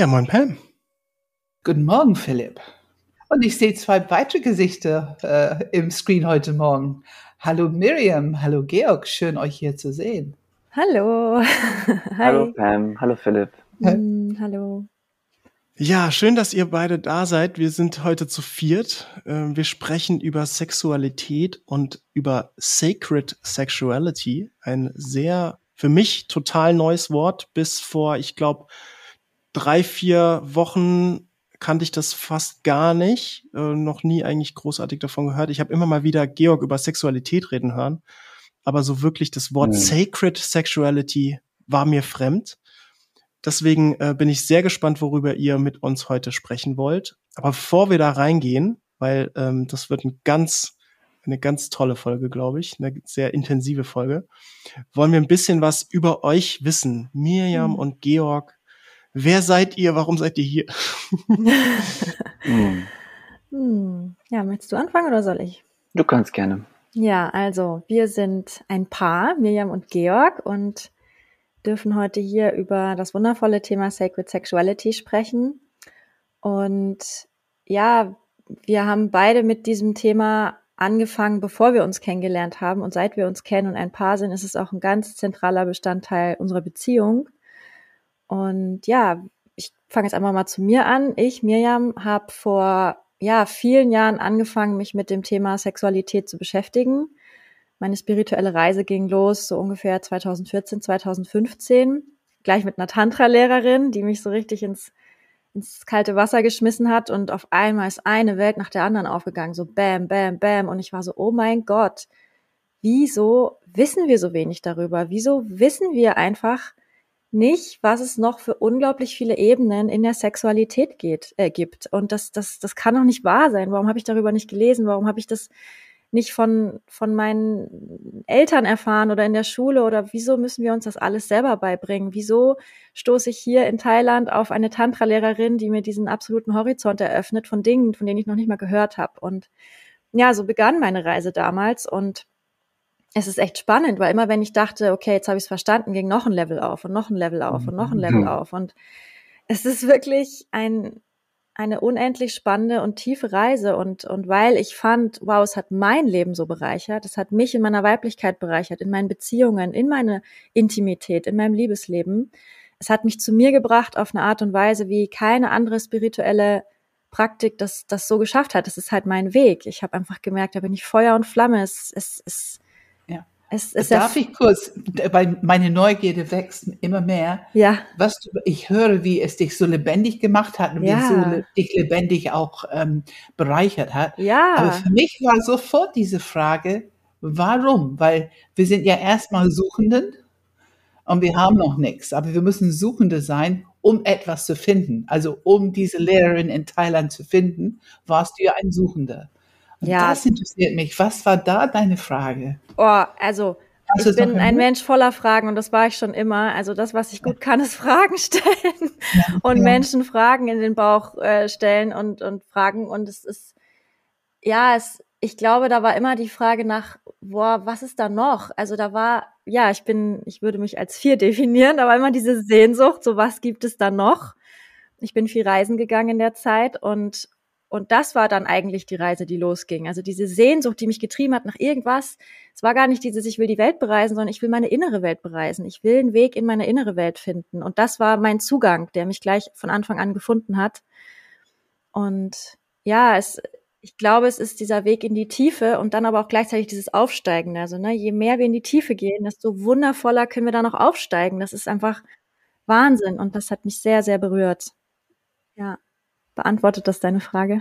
Ja, moin Pam. Guten Morgen, Philipp. Und ich sehe zwei weitere Gesichter äh, im Screen heute Morgen. Hallo Miriam, hallo Georg, schön euch hier zu sehen. Hallo. hallo Pam, hallo Philipp. Mm, hallo. Ja, schön, dass ihr beide da seid. Wir sind heute zu viert. Ähm, wir sprechen über Sexualität und über Sacred Sexuality. Ein sehr, für mich total neues Wort. Bis vor, ich glaube, drei, vier Wochen kannte ich das fast gar nicht. Äh, noch nie eigentlich großartig davon gehört. Ich habe immer mal wieder Georg über Sexualität reden hören. Aber so wirklich das Wort mhm. Sacred Sexuality war mir fremd. Deswegen äh, bin ich sehr gespannt, worüber ihr mit uns heute sprechen wollt. Aber bevor wir da reingehen, weil ähm, das wird ein ganz, eine ganz tolle Folge, glaube ich, eine sehr intensive Folge, wollen wir ein bisschen was über euch wissen. Mirjam mhm. und Georg. Wer seid ihr? Warum seid ihr hier? mhm. hm. Ja, möchtest du anfangen oder soll ich? Du kannst gerne. Ja, also wir sind ein Paar, Mirjam und Georg, und dürfen heute hier über das wundervolle Thema Sacred Sexuality sprechen. Und ja, wir haben beide mit diesem Thema angefangen, bevor wir uns kennengelernt haben. Und seit wir uns kennen und ein Paar sind, ist es auch ein ganz zentraler Bestandteil unserer Beziehung. Und ja, ich fange jetzt einmal mal zu mir an. Ich, Mirjam, habe vor ja, vielen Jahren angefangen, mich mit dem Thema Sexualität zu beschäftigen meine spirituelle Reise ging los, so ungefähr 2014, 2015. Gleich mit einer Tantra-Lehrerin, die mich so richtig ins, ins kalte Wasser geschmissen hat. Und auf einmal ist eine Welt nach der anderen aufgegangen. So bam, bam, bam. Und ich war so, oh mein Gott, wieso wissen wir so wenig darüber? Wieso wissen wir einfach nicht, was es noch für unglaublich viele Ebenen in der Sexualität geht, äh, gibt? Und das, das, das kann doch nicht wahr sein. Warum habe ich darüber nicht gelesen? Warum habe ich das nicht von, von meinen Eltern erfahren oder in der Schule oder wieso müssen wir uns das alles selber beibringen? Wieso stoße ich hier in Thailand auf eine Tantra-Lehrerin, die mir diesen absoluten Horizont eröffnet von Dingen, von denen ich noch nicht mal gehört habe? Und ja, so begann meine Reise damals und es ist echt spannend, weil immer wenn ich dachte, okay, jetzt habe ich es verstanden, ging noch ein Level auf und noch ein Level auf und noch ein Level mhm. auf und es ist wirklich ein eine unendlich spannende und tiefe Reise und, und weil ich fand, wow, es hat mein Leben so bereichert, es hat mich in meiner Weiblichkeit bereichert, in meinen Beziehungen, in meine Intimität, in meinem Liebesleben. Es hat mich zu mir gebracht auf eine Art und Weise, wie keine andere spirituelle Praktik das, das so geschafft hat. Das ist halt mein Weg. Ich habe einfach gemerkt, da bin ich Feuer und Flamme. Es, es, es, es, es Darf ich kurz, weil meine Neugierde wächst immer mehr. Ja. Was du, ich höre, wie es dich so lebendig gemacht hat und ja. wie es so dich lebendig auch ähm, bereichert hat. Ja. Aber für mich war sofort diese Frage, warum? Weil wir sind ja erstmal Suchenden und wir haben noch nichts, aber wir müssen Suchende sein, um etwas zu finden. Also um diese Lehrerin in Thailand zu finden, warst du ja ein Suchender. Ja. Das interessiert mich. Was war da deine Frage? Oh, also ich bin ein Mensch voller Fragen und das war ich schon immer. Also das, was ich gut kann, ist Fragen stellen und. Menschen Fragen in den Bauch äh, stellen und, und fragen. Und es ist, ja, es, ich glaube, da war immer die Frage nach, boah, was ist da noch? Also da war, ja, ich bin, ich würde mich als vier definieren, war immer diese Sehnsucht, so was gibt es da noch? Ich bin viel reisen gegangen in der Zeit und und das war dann eigentlich die Reise, die losging. Also diese Sehnsucht, die mich getrieben hat nach irgendwas. Es war gar nicht dieses, ich will die Welt bereisen, sondern ich will meine innere Welt bereisen. Ich will einen Weg in meine innere Welt finden. Und das war mein Zugang, der mich gleich von Anfang an gefunden hat. Und ja, es, ich glaube, es ist dieser Weg in die Tiefe und dann aber auch gleichzeitig dieses Aufsteigen. Also, ne, je mehr wir in die Tiefe gehen, desto wundervoller können wir da noch aufsteigen. Das ist einfach Wahnsinn. Und das hat mich sehr, sehr berührt. Ja. Beantwortet das deine Frage?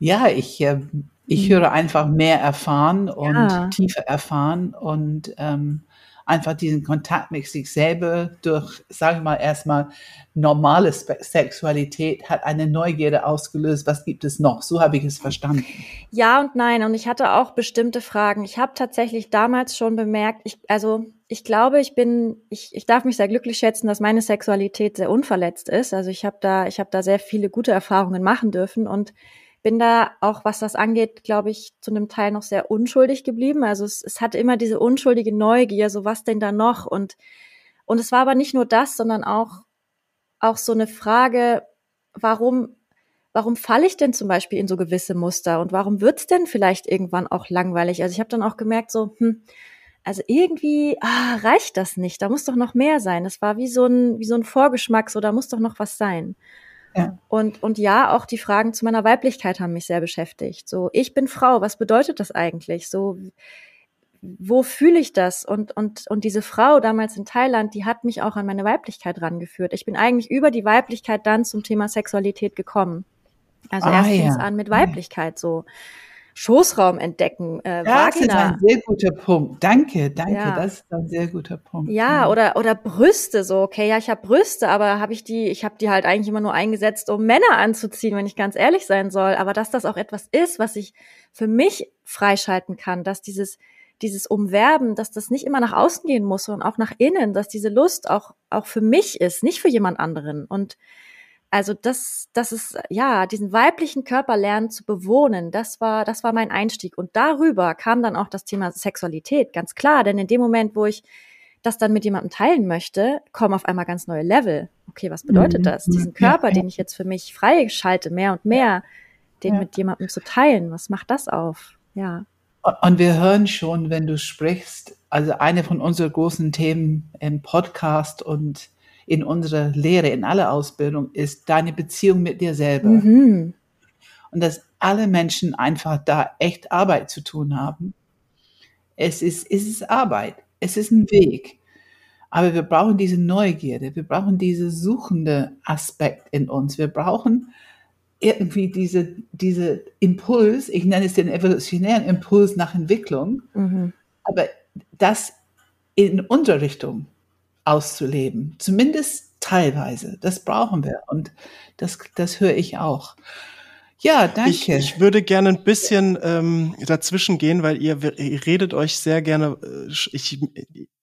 Ja, ich, äh, ich höre einfach mehr erfahren und ja. tiefer erfahren und ähm, einfach diesen Kontakt mit sich selber durch, sage ich mal, erstmal normale Sexualität hat eine Neugierde ausgelöst. Was gibt es noch? So habe ich es verstanden. Ja und nein. Und ich hatte auch bestimmte Fragen. Ich habe tatsächlich damals schon bemerkt, ich, also ich glaube, ich bin, ich, ich darf mich sehr glücklich schätzen, dass meine Sexualität sehr unverletzt ist. Also ich habe da, ich habe da sehr viele gute Erfahrungen machen dürfen und bin da auch, was das angeht, glaube ich, zu einem Teil noch sehr unschuldig geblieben. Also es, es hatte immer diese unschuldige Neugier, so was denn da noch? Und, und es war aber nicht nur das, sondern auch, auch so eine Frage, warum, warum falle ich denn zum Beispiel in so gewisse Muster und warum wird's denn vielleicht irgendwann auch langweilig? Also ich habe dann auch gemerkt, so, hm, also irgendwie ah, reicht das nicht. Da muss doch noch mehr sein. Es war wie so ein, wie so ein Vorgeschmack, so da muss doch noch was sein. Ja. Und, und ja, auch die Fragen zu meiner Weiblichkeit haben mich sehr beschäftigt. So, ich bin Frau, was bedeutet das eigentlich? So, wo fühle ich das? Und, und, und diese Frau damals in Thailand, die hat mich auch an meine Weiblichkeit rangeführt. Ich bin eigentlich über die Weiblichkeit dann zum Thema Sexualität gekommen. Also ah, erst fing es an mit Weiblichkeit so. Schoßraum entdecken. Äh, ja, das ist ein sehr guter Punkt. Danke, danke. Ja. Das ist ein sehr guter Punkt. Ja, oder oder Brüste so. Okay, ja, ich habe Brüste, aber habe ich die? Ich habe die halt eigentlich immer nur eingesetzt, um Männer anzuziehen, wenn ich ganz ehrlich sein soll. Aber dass das auch etwas ist, was ich für mich freischalten kann, dass dieses dieses Umwerben, dass das nicht immer nach außen gehen muss, sondern auch nach innen, dass diese Lust auch auch für mich ist, nicht für jemand anderen und also das, das ist ja diesen weiblichen Körper lernen zu bewohnen. Das war, das war mein Einstieg und darüber kam dann auch das Thema Sexualität ganz klar. Denn in dem Moment, wo ich das dann mit jemandem teilen möchte, kommen auf einmal ganz neue Level. Okay, was bedeutet mhm. das? Diesen Körper, den ich jetzt für mich freischalte, mehr und mehr, den ja. mit jemandem zu teilen. Was macht das auf? Ja. Und wir hören schon, wenn du sprichst, also eine von unseren großen Themen im Podcast und in unserer Lehre, in aller Ausbildung, ist deine Beziehung mit dir selber. Mhm. Und dass alle Menschen einfach da echt Arbeit zu tun haben. Es ist, es ist Arbeit. Es ist ein Weg. Aber wir brauchen diese Neugierde. Wir brauchen diese suchende Aspekt in uns. Wir brauchen irgendwie diese, diese Impuls, ich nenne es den evolutionären Impuls nach Entwicklung, mhm. aber das in unsere Richtung auszuleben. Zumindest teilweise. Das brauchen wir. Und das, das höre ich auch. Ja, danke. Ich, ich würde gerne ein bisschen ähm, dazwischen gehen, weil ihr, ihr redet euch sehr gerne. Äh, ich,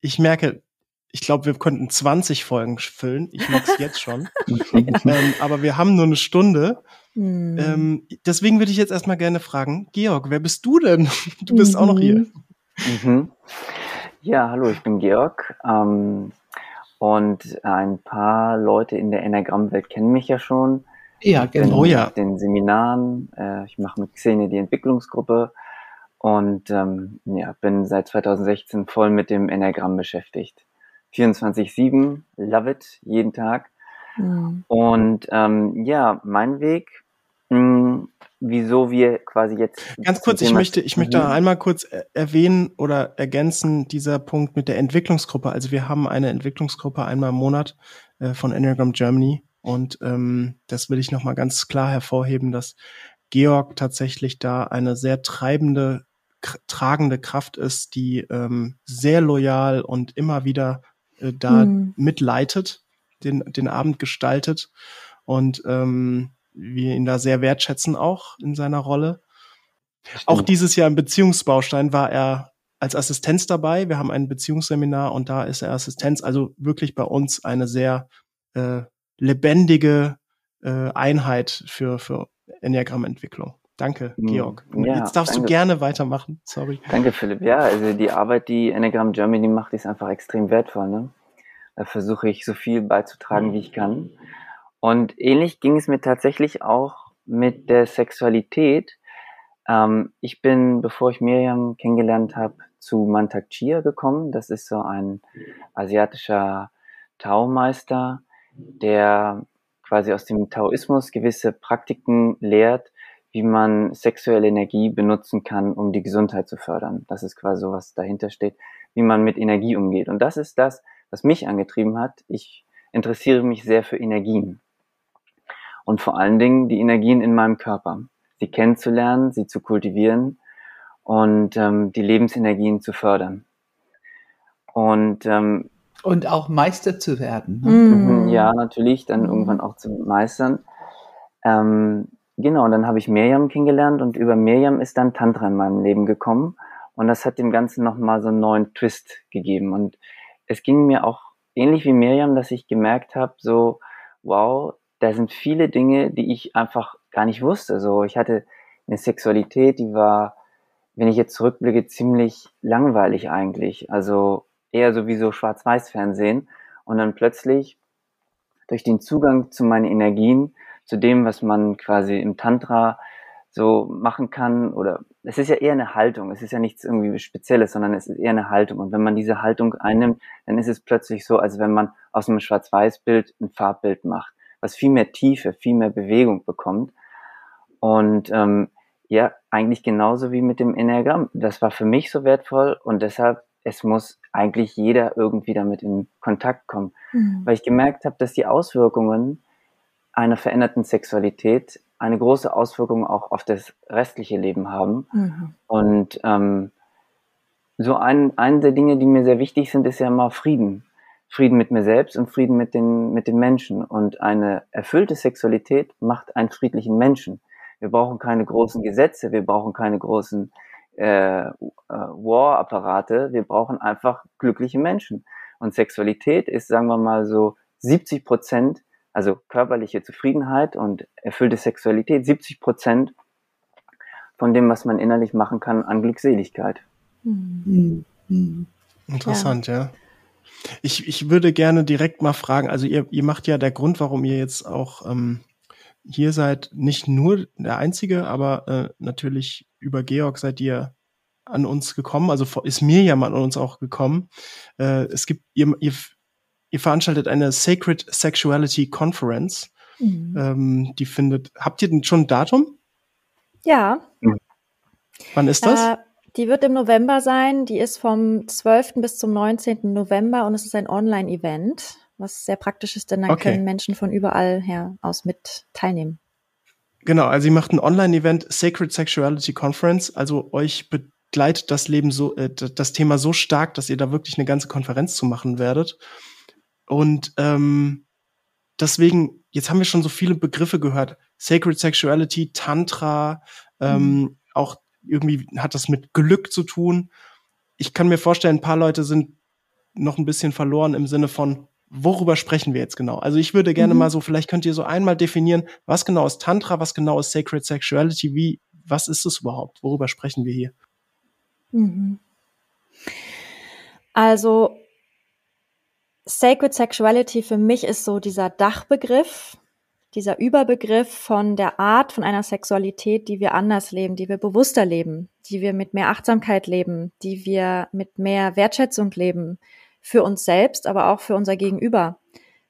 ich merke, ich glaube, wir könnten 20 Folgen füllen. Ich merke es jetzt schon. ähm, aber wir haben nur eine Stunde. Mhm. Ähm, deswegen würde ich jetzt erstmal gerne fragen, Georg, wer bist du denn? Du bist mhm. auch noch hier. Mhm. Ja, hallo, ich bin Georg. Ähm, und ein paar Leute in der Enneagramm-Welt kennen mich ja schon. Ja, genau. Ich ja. den Seminaren. Äh, ich mache mit Xene die Entwicklungsgruppe und ähm, ja, bin seit 2016 voll mit dem Enneagramm beschäftigt. 24-7, love it, jeden Tag. Mhm. Und ähm, ja, mein Weg mh, hm, wieso wir quasi jetzt. Ganz kurz, ich möchte, ich möchte mhm. einmal kurz erwähnen oder ergänzen, dieser Punkt mit der Entwicklungsgruppe. Also wir haben eine Entwicklungsgruppe einmal im Monat äh, von Enneagram Germany und ähm, das will ich nochmal ganz klar hervorheben, dass Georg tatsächlich da eine sehr treibende, tragende Kraft ist, die ähm, sehr loyal und immer wieder äh, da mhm. mitleitet, den, den Abend gestaltet und ähm, wir ihn da sehr wertschätzen auch in seiner Rolle. Stimmt. Auch dieses Jahr im Beziehungsbaustein war er als Assistenz dabei. Wir haben ein Beziehungsseminar und da ist er Assistenz. Also wirklich bei uns eine sehr äh, lebendige äh, Einheit für, für Enneagramm-Entwicklung. Danke, hm. Georg. Ja, Jetzt darfst danke. du gerne weitermachen. Sorry. Danke, Philipp. Ja, also die Arbeit, die Enneagram Germany macht, ist einfach extrem wertvoll. Ne? Da versuche ich so viel beizutragen, wie ich kann. Und ähnlich ging es mir tatsächlich auch mit der Sexualität. Ähm, ich bin, bevor ich Miriam kennengelernt habe, zu Mantak Chia gekommen. Das ist so ein asiatischer Taomeister, der quasi aus dem Taoismus gewisse Praktiken lehrt, wie man sexuelle Energie benutzen kann, um die Gesundheit zu fördern. Das ist quasi so, was dahinter steht, wie man mit Energie umgeht. Und das ist das, was mich angetrieben hat. Ich interessiere mich sehr für Energien und vor allen Dingen die Energien in meinem Körper. Sie kennenzulernen, sie zu kultivieren und ähm, die Lebensenergien zu fördern. Und ähm, und auch Meister zu werden. Ne? Mhm, ja, natürlich, dann mhm. irgendwann auch zu meistern. Ähm, genau, und dann habe ich Miriam kennengelernt und über Miriam ist dann Tantra in meinem Leben gekommen. Und das hat dem Ganzen nochmal so einen neuen Twist gegeben. Und es ging mir auch ähnlich wie Miriam, dass ich gemerkt habe, so, wow, da sind viele Dinge, die ich einfach gar nicht wusste. So, ich hatte eine Sexualität, die war, wenn ich jetzt zurückblicke, ziemlich langweilig eigentlich. Also eher so wie so Schwarz-Weiß-Fernsehen. Und dann plötzlich durch den Zugang zu meinen Energien, zu dem, was man quasi im Tantra so machen kann oder es ist ja eher eine Haltung, es ist ja nichts irgendwie Spezielles, sondern es ist eher eine Haltung. Und wenn man diese Haltung einnimmt, dann ist es plötzlich so, als wenn man aus einem Schwarz-Weiß-Bild ein Farbbild macht, was viel mehr Tiefe, viel mehr Bewegung bekommt. Und ähm, ja, eigentlich genauso wie mit dem Enneagramm. Das war für mich so wertvoll und deshalb, es muss eigentlich jeder irgendwie damit in Kontakt kommen. Mhm. Weil ich gemerkt habe, dass die Auswirkungen einer veränderten Sexualität eine große Auswirkung auch auf das restliche Leben haben. Mhm. Und ähm, so ein, eine der Dinge, die mir sehr wichtig sind, ist ja immer Frieden. Frieden mit mir selbst und Frieden mit den, mit den Menschen. Und eine erfüllte Sexualität macht einen friedlichen Menschen. Wir brauchen keine großen Gesetze, wir brauchen keine großen äh, äh, War-Apparate, wir brauchen einfach glückliche Menschen. Und Sexualität ist, sagen wir mal so, 70 Prozent also körperliche Zufriedenheit und erfüllte Sexualität, 70 Prozent von dem, was man innerlich machen kann, an Glückseligkeit. Mhm. Mhm. Interessant, ja. ja. Ich, ich würde gerne direkt mal fragen, also ihr, ihr macht ja der Grund, warum ihr jetzt auch ähm, hier seid, nicht nur der Einzige, aber äh, natürlich über Georg seid ihr an uns gekommen, also ist Mirjam an uns auch gekommen. Äh, es gibt, ihr, ihr ihr veranstaltet eine Sacred Sexuality Conference. Mhm. Ähm, die findet, habt ihr denn schon ein Datum? Ja. Wann ist das? Äh, die wird im November sein. Die ist vom 12. bis zum 19. November und es ist ein Online-Event, was sehr praktisch ist, denn da okay. können Menschen von überall her aus mit teilnehmen. Genau, also sie macht ein Online-Event, Sacred Sexuality Conference, also euch begleitet das Leben so, äh, das Thema so stark, dass ihr da wirklich eine ganze Konferenz zu machen werdet. Und ähm, deswegen, jetzt haben wir schon so viele Begriffe gehört. Sacred Sexuality, Tantra, ähm, mhm. auch irgendwie hat das mit Glück zu tun. Ich kann mir vorstellen, ein paar Leute sind noch ein bisschen verloren im Sinne von, worüber sprechen wir jetzt genau? Also ich würde gerne mhm. mal so, vielleicht könnt ihr so einmal definieren, was genau ist Tantra, was genau ist Sacred Sexuality, wie, was ist es überhaupt? Worüber sprechen wir hier? Mhm. Also Sacred Sexuality für mich ist so dieser Dachbegriff, dieser Überbegriff von der Art von einer Sexualität, die wir anders leben, die wir bewusster leben, die wir mit mehr Achtsamkeit leben, die wir mit mehr Wertschätzung leben, für uns selbst, aber auch für unser Gegenüber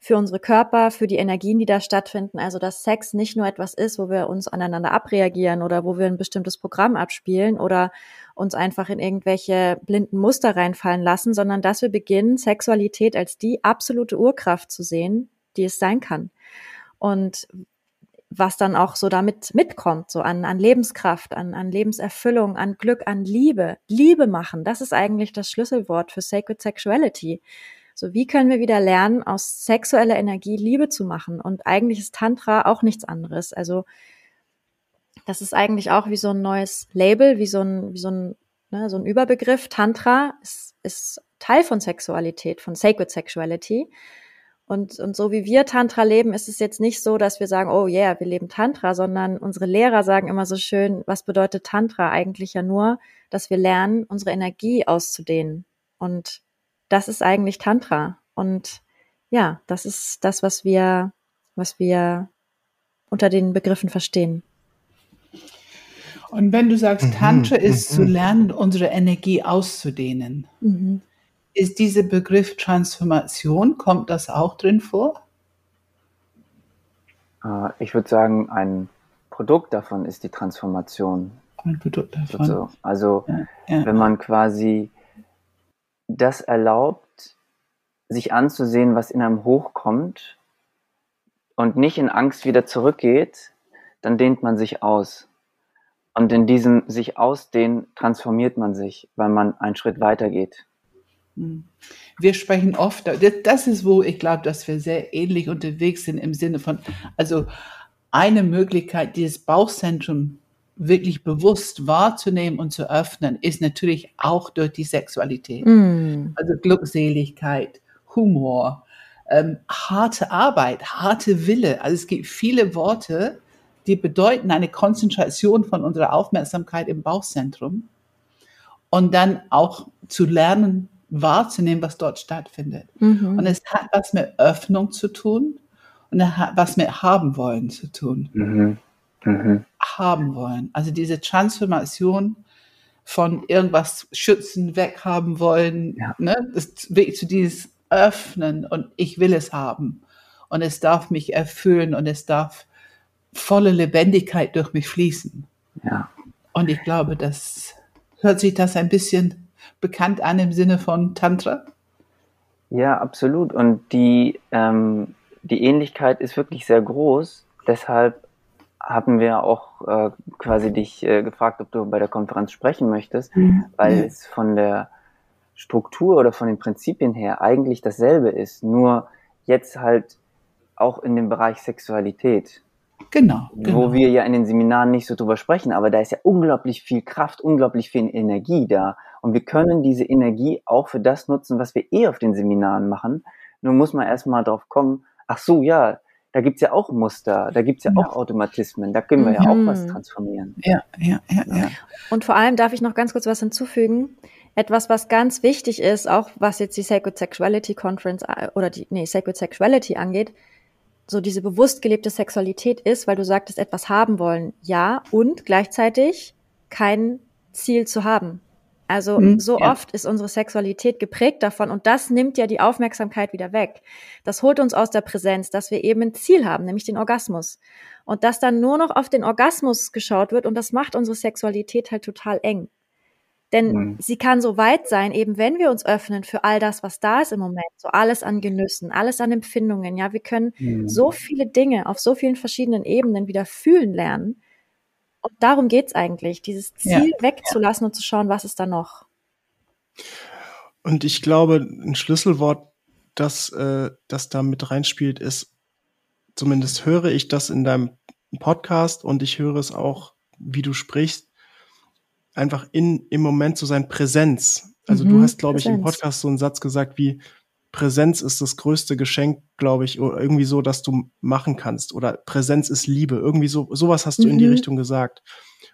für unsere Körper, für die Energien, die da stattfinden. Also dass Sex nicht nur etwas ist, wo wir uns aneinander abreagieren oder wo wir ein bestimmtes Programm abspielen oder uns einfach in irgendwelche blinden Muster reinfallen lassen, sondern dass wir beginnen, Sexualität als die absolute Urkraft zu sehen, die es sein kann. Und was dann auch so damit mitkommt, so an, an Lebenskraft, an, an Lebenserfüllung, an Glück, an Liebe. Liebe machen, das ist eigentlich das Schlüsselwort für Sacred Sexuality. So, wie können wir wieder lernen, aus sexueller Energie Liebe zu machen? Und eigentlich ist Tantra auch nichts anderes. Also, das ist eigentlich auch wie so ein neues Label, wie so ein, wie so ein, ne, so ein Überbegriff. Tantra ist, ist Teil von Sexualität, von Sacred Sexuality. Und, und so wie wir Tantra leben, ist es jetzt nicht so, dass wir sagen, oh yeah, wir leben Tantra, sondern unsere Lehrer sagen immer so schön, was bedeutet Tantra? Eigentlich ja nur, dass wir lernen, unsere Energie auszudehnen und das ist eigentlich Tantra. Und ja, das ist das, was wir, was wir unter den Begriffen verstehen. Und wenn du sagst, mhm, Tantra ist mhm. zu lernen, unsere Energie auszudehnen, mhm. Ist dieser Begriff Transformation, kommt das auch drin vor? Äh, ich würde sagen, ein Produkt davon ist die Transformation. Ein Produkt davon. Also, also ja, ja. wenn man quasi das erlaubt, sich anzusehen, was in einem hochkommt und nicht in Angst wieder zurückgeht, dann dehnt man sich aus. Und in diesem sich ausdehnen transformiert man sich, weil man einen Schritt weiter geht. Hm. Wir sprechen oft, das ist, wo ich glaube, dass wir sehr ähnlich unterwegs sind im Sinne von, also eine Möglichkeit, dieses Bauchzentrum wirklich bewusst wahrzunehmen und zu öffnen, ist natürlich auch durch die Sexualität. Mm. Also Glückseligkeit, Humor, ähm, harte Arbeit, harte Wille. Also es gibt viele Worte, die bedeuten eine Konzentration von unserer Aufmerksamkeit im Bauchzentrum und dann auch zu lernen, wahrzunehmen, was dort stattfindet. Mhm. Und es hat was mit Öffnung zu tun was mit haben wollen zu tun. Mhm. Mhm. Haben wollen. Also diese Transformation von irgendwas schützen, weghaben wollen, ja. ne? das wirklich zu dieses Öffnen und ich will es haben. Und es darf mich erfüllen und es darf volle Lebendigkeit durch mich fließen. Ja. Und ich glaube, das hört sich das ein bisschen bekannt an im Sinne von Tantra. Ja, absolut. Und die, ähm, die Ähnlichkeit ist wirklich sehr groß. Deshalb haben wir auch äh, quasi dich äh, gefragt, ob du bei der Konferenz sprechen möchtest, mhm. weil es von der Struktur oder von den Prinzipien her eigentlich dasselbe ist, nur jetzt halt auch in dem Bereich Sexualität. Genau, genau. Wo wir ja in den Seminaren nicht so drüber sprechen, aber da ist ja unglaublich viel Kraft, unglaublich viel Energie da. Und wir können diese Energie auch für das nutzen, was wir eh auf den Seminaren machen. Nur muss man erstmal drauf kommen, ach so, ja, da gibt's ja auch Muster, da gibt's ja, ja. auch Automatismen, da können wir ja auch was mhm. transformieren. Ja, ja, ja, ja. Und vor allem darf ich noch ganz kurz was hinzufügen. Etwas, was ganz wichtig ist, auch was jetzt die Sacred Sexuality Conference äh, oder die, nee, Sacred Sexuality angeht, so diese bewusst gelebte Sexualität ist, weil du sagtest, etwas haben wollen. Ja, und gleichzeitig kein Ziel zu haben. Also mhm, so ja. oft ist unsere Sexualität geprägt davon und das nimmt ja die Aufmerksamkeit wieder weg. Das holt uns aus der Präsenz, dass wir eben ein Ziel haben, nämlich den Orgasmus. Und dass dann nur noch auf den Orgasmus geschaut wird und das macht unsere Sexualität halt total eng. Denn mhm. sie kann so weit sein, eben wenn wir uns öffnen für all das, was da ist im Moment, so alles an Genüssen, alles an Empfindungen, ja, wir können mhm. so viele Dinge auf so vielen verschiedenen Ebenen wieder fühlen lernen, und darum geht's eigentlich, dieses Ziel ja. wegzulassen und zu schauen, was ist da noch. Und ich glaube, ein Schlüsselwort, das, äh, das da mit reinspielt, ist, zumindest höre ich das in deinem Podcast und ich höre es auch, wie du sprichst, einfach in, im Moment zu sein, Präsenz. Also mhm, du hast, glaube ich, im Podcast so einen Satz gesagt wie, Präsenz ist das größte Geschenk, glaube ich, oder irgendwie so, dass du machen kannst. Oder Präsenz ist Liebe. Irgendwie so, sowas hast du mhm. in die mhm. Richtung gesagt.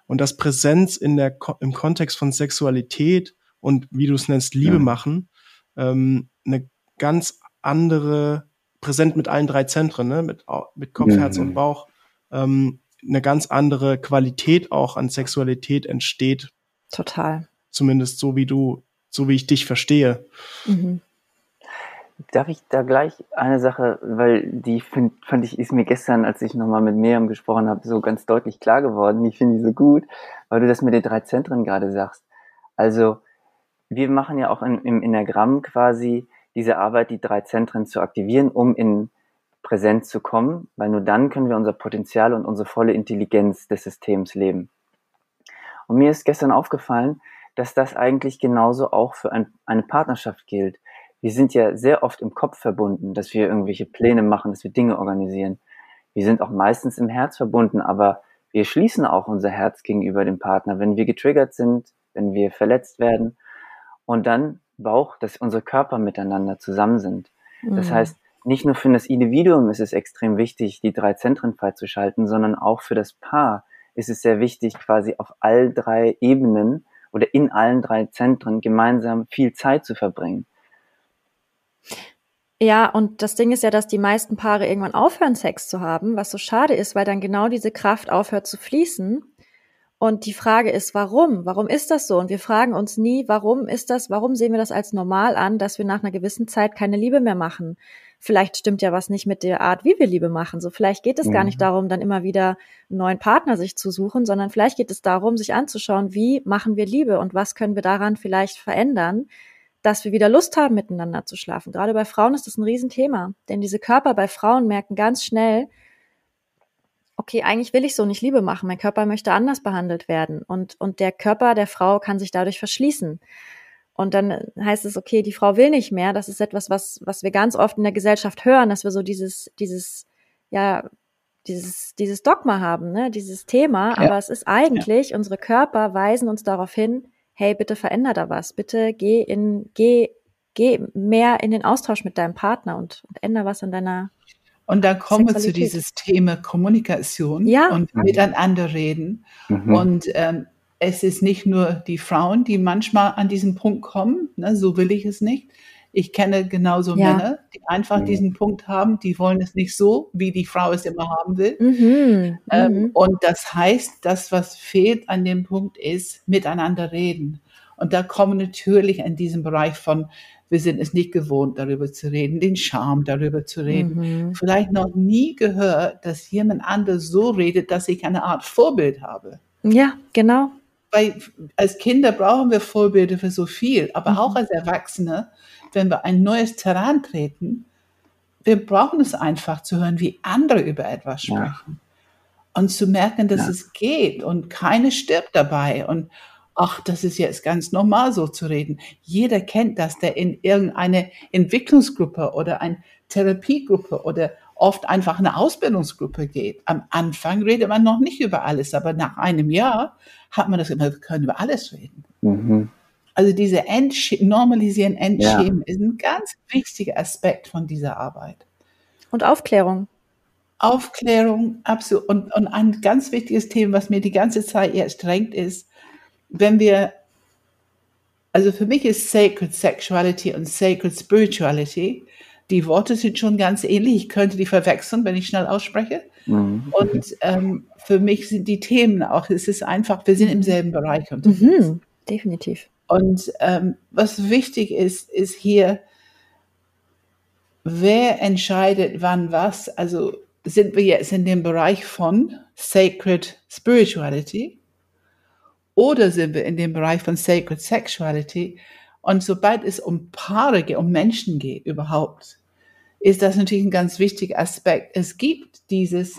Und dass Präsenz in der, im Kontext von Sexualität und wie du es nennst, Liebe ja. machen, ähm, eine ganz andere, präsent mit allen drei Zentren, ne? mit, mit Kopf, ja. Herz und Bauch, ähm, eine ganz andere Qualität auch an Sexualität entsteht. Total. Zumindest so wie du, so wie ich dich verstehe. Mhm. Darf ich da gleich eine Sache, weil die find, fand ich, ist mir gestern, als ich nochmal mit Miriam gesprochen habe, so ganz deutlich klar geworden. Ich finde die so gut, weil du das mit den drei Zentren gerade sagst. Also, wir machen ja auch in, im Enneagramm quasi diese Arbeit, die drei Zentren zu aktivieren, um in Präsenz zu kommen, weil nur dann können wir unser Potenzial und unsere volle Intelligenz des Systems leben. Und mir ist gestern aufgefallen, dass das eigentlich genauso auch für ein, eine Partnerschaft gilt wir sind ja sehr oft im Kopf verbunden, dass wir irgendwelche Pläne machen, dass wir Dinge organisieren. Wir sind auch meistens im Herz verbunden, aber wir schließen auch unser Herz gegenüber dem Partner, wenn wir getriggert sind, wenn wir verletzt werden und dann Bauch, dass unsere Körper miteinander zusammen sind. Mhm. Das heißt, nicht nur für das Individuum ist es extrem wichtig, die drei Zentren freizuschalten, sondern auch für das Paar ist es sehr wichtig, quasi auf all drei Ebenen oder in allen drei Zentren gemeinsam viel Zeit zu verbringen. Ja, und das Ding ist ja, dass die meisten Paare irgendwann aufhören, Sex zu haben, was so schade ist, weil dann genau diese Kraft aufhört zu fließen. Und die Frage ist, warum? Warum ist das so? Und wir fragen uns nie, warum ist das, warum sehen wir das als normal an, dass wir nach einer gewissen Zeit keine Liebe mehr machen? Vielleicht stimmt ja was nicht mit der Art, wie wir Liebe machen. So, vielleicht geht es mhm. gar nicht mhm. darum, dann immer wieder einen neuen Partner sich zu suchen, sondern vielleicht geht es darum, sich anzuschauen, wie machen wir Liebe und was können wir daran vielleicht verändern, dass wir wieder Lust haben, miteinander zu schlafen. Gerade bei Frauen ist das ein Riesenthema, denn diese Körper bei Frauen merken ganz schnell, okay, eigentlich will ich so nicht Liebe machen, mein Körper möchte anders behandelt werden und, und der Körper der Frau kann sich dadurch verschließen. Und dann heißt es, okay, die Frau will nicht mehr. Das ist etwas, was, was wir ganz oft in der Gesellschaft hören, dass wir so dieses, dieses, ja, dieses, dieses Dogma haben, ne, dieses Thema. Ja. Aber es ist eigentlich, ja. unsere Körper weisen uns darauf hin, hey, bitte veränder da was, bitte geh in, geh, geh mehr in den Austausch mit deinem Partner und, und änder was an deiner und da kommen wir zu dieses Thema Kommunikation ja. und miteinander reden. Mhm. Und ähm, es ist nicht nur die Frauen, die manchmal an diesen Punkt kommen, ne, so will ich es nicht. Ich kenne genauso Ja. Männer, die einfach Mhm. diesen Punkt haben, die wollen es nicht so, wie die Frau es immer haben will. Mhm. Ähm, Mhm. und das heißt, das, was fehlt an dem Punkt, ist miteinander reden. Und da kommen natürlich in diesem Bereich von, wir sind es nicht gewohnt, darüber zu reden, den Charme darüber zu reden. Mhm. Vielleicht noch nie gehört, dass jemand anders so redet, dass ich eine Art Vorbild habe. Ja, genau. Weil als Kinder brauchen wir Vorbilder für so viel, aber Mhm. auch als Erwachsene, wenn wir ein neues Terrain treten, wir brauchen es einfach zu hören, wie andere über etwas Ja. sprechen. Und zu merken, dass Ja. es geht und keine stirbt dabei. Und ach, das ist jetzt ganz normal so zu reden. Jeder kennt das, der in irgendeine Entwicklungsgruppe oder eine Therapiegruppe oder oft einfach eine Ausbildungsgruppe geht. Am Anfang redet man noch nicht über alles, aber nach einem Jahr hat man das immer, wir können über alles reden. Mhm. Also diese Entsch Normalisieren, Entschämen ist ein ganz wichtiger Aspekt von dieser Arbeit. Und Aufklärung. Aufklärung, absolut. Und, und ein ganz wichtiges Thema, was mir die ganze Zeit jetzt drängt, ist, wenn wir, also für mich ist Sacred Sexuality und Sacred Spirituality, die Worte sind schon ganz ähnlich. Ich könnte die verwechseln, wenn ich schnell ausspreche. Mhm. Und ähm, für mich sind die Themen auch, es ist einfach, wir sind im selben Bereich unterwegs. Mhm. Definitiv. Und ähm, was wichtig ist, ist hier, wer entscheidet wann was. Also sind wir jetzt in dem Bereich von Sacred Spirituality oder sind wir in dem Bereich von Sacred Sexuality? Und sobald es um Paare geht, um Menschen geht überhaupt, ist das natürlich ein ganz wichtiger Aspekt. Es gibt dieses,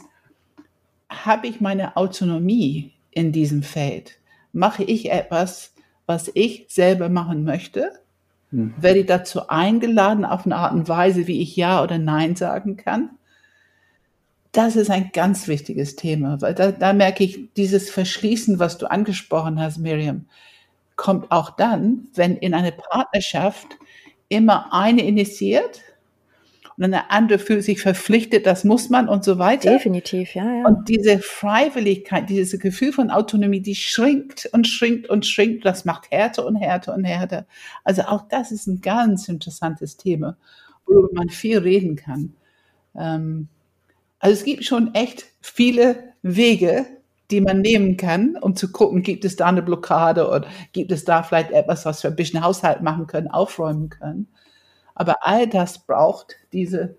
habe ich meine Autonomie in diesem Feld? Mache ich etwas, was ich selber machen möchte? Mhm. Werde ich dazu eingeladen auf eine Art und Weise, wie ich Ja oder Nein sagen kann? Das ist ein ganz wichtiges Thema, weil da, da merke ich, dieses Verschließen, was du angesprochen hast, Miriam, kommt auch dann, wenn in einer Partnerschaft immer eine initiiert und eine andere fühlt sich verpflichtet, das muss man und so weiter. Definitiv, ja, ja. Und diese Freiwilligkeit, dieses Gefühl von Autonomie, die schrinkt und schrinkt und schrinkt, das macht härter und härter und härter. Also auch das ist ein ganz interessantes Thema, worüber man viel reden kann. Ähm, also es gibt schon echt viele Wege, die man nehmen kann, um zu gucken, gibt es da eine Blockade oder gibt es da vielleicht etwas, was wir ein bisschen Haushalt machen können, aufräumen können. Aber all das braucht diese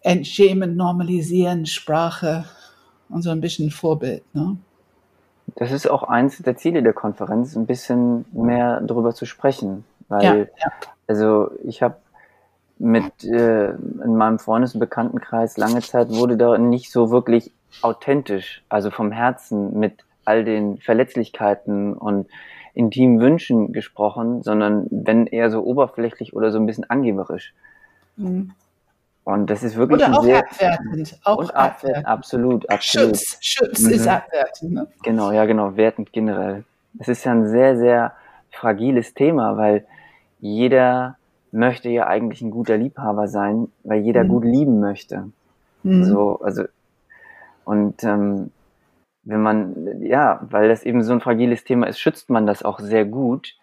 Entschämen, Normalisieren, Sprache und so ein bisschen Vorbild. Ne? Das ist auch eins der Ziele der Konferenz, ein bisschen mehr darüber zu sprechen. Weil, Ja, ja. also ich habe mit äh, in meinem Freundes- und Bekanntenkreis lange Zeit wurde da nicht so wirklich authentisch, also vom Herzen mit all den Verletzlichkeiten und intimen Wünschen gesprochen, sondern wenn eher so oberflächlich oder so ein bisschen angeberisch. Mhm. Und das ist wirklich Oder auch sehr abwertend. Auch und abwertend, abwertend. absolut, absolut. Schutz, Schutz Mhm. ist abwertend. Ne? Genau, ja, genau, wertend generell. Es ist ja ein sehr, sehr fragiles Thema, weil jeder möchte ja eigentlich ein guter Liebhaber sein, weil jeder Mhm. gut lieben möchte. Mhm. So, also, und ähm, wenn man, ja, weil das eben so ein fragiles Thema ist, schützt man das auch sehr gut,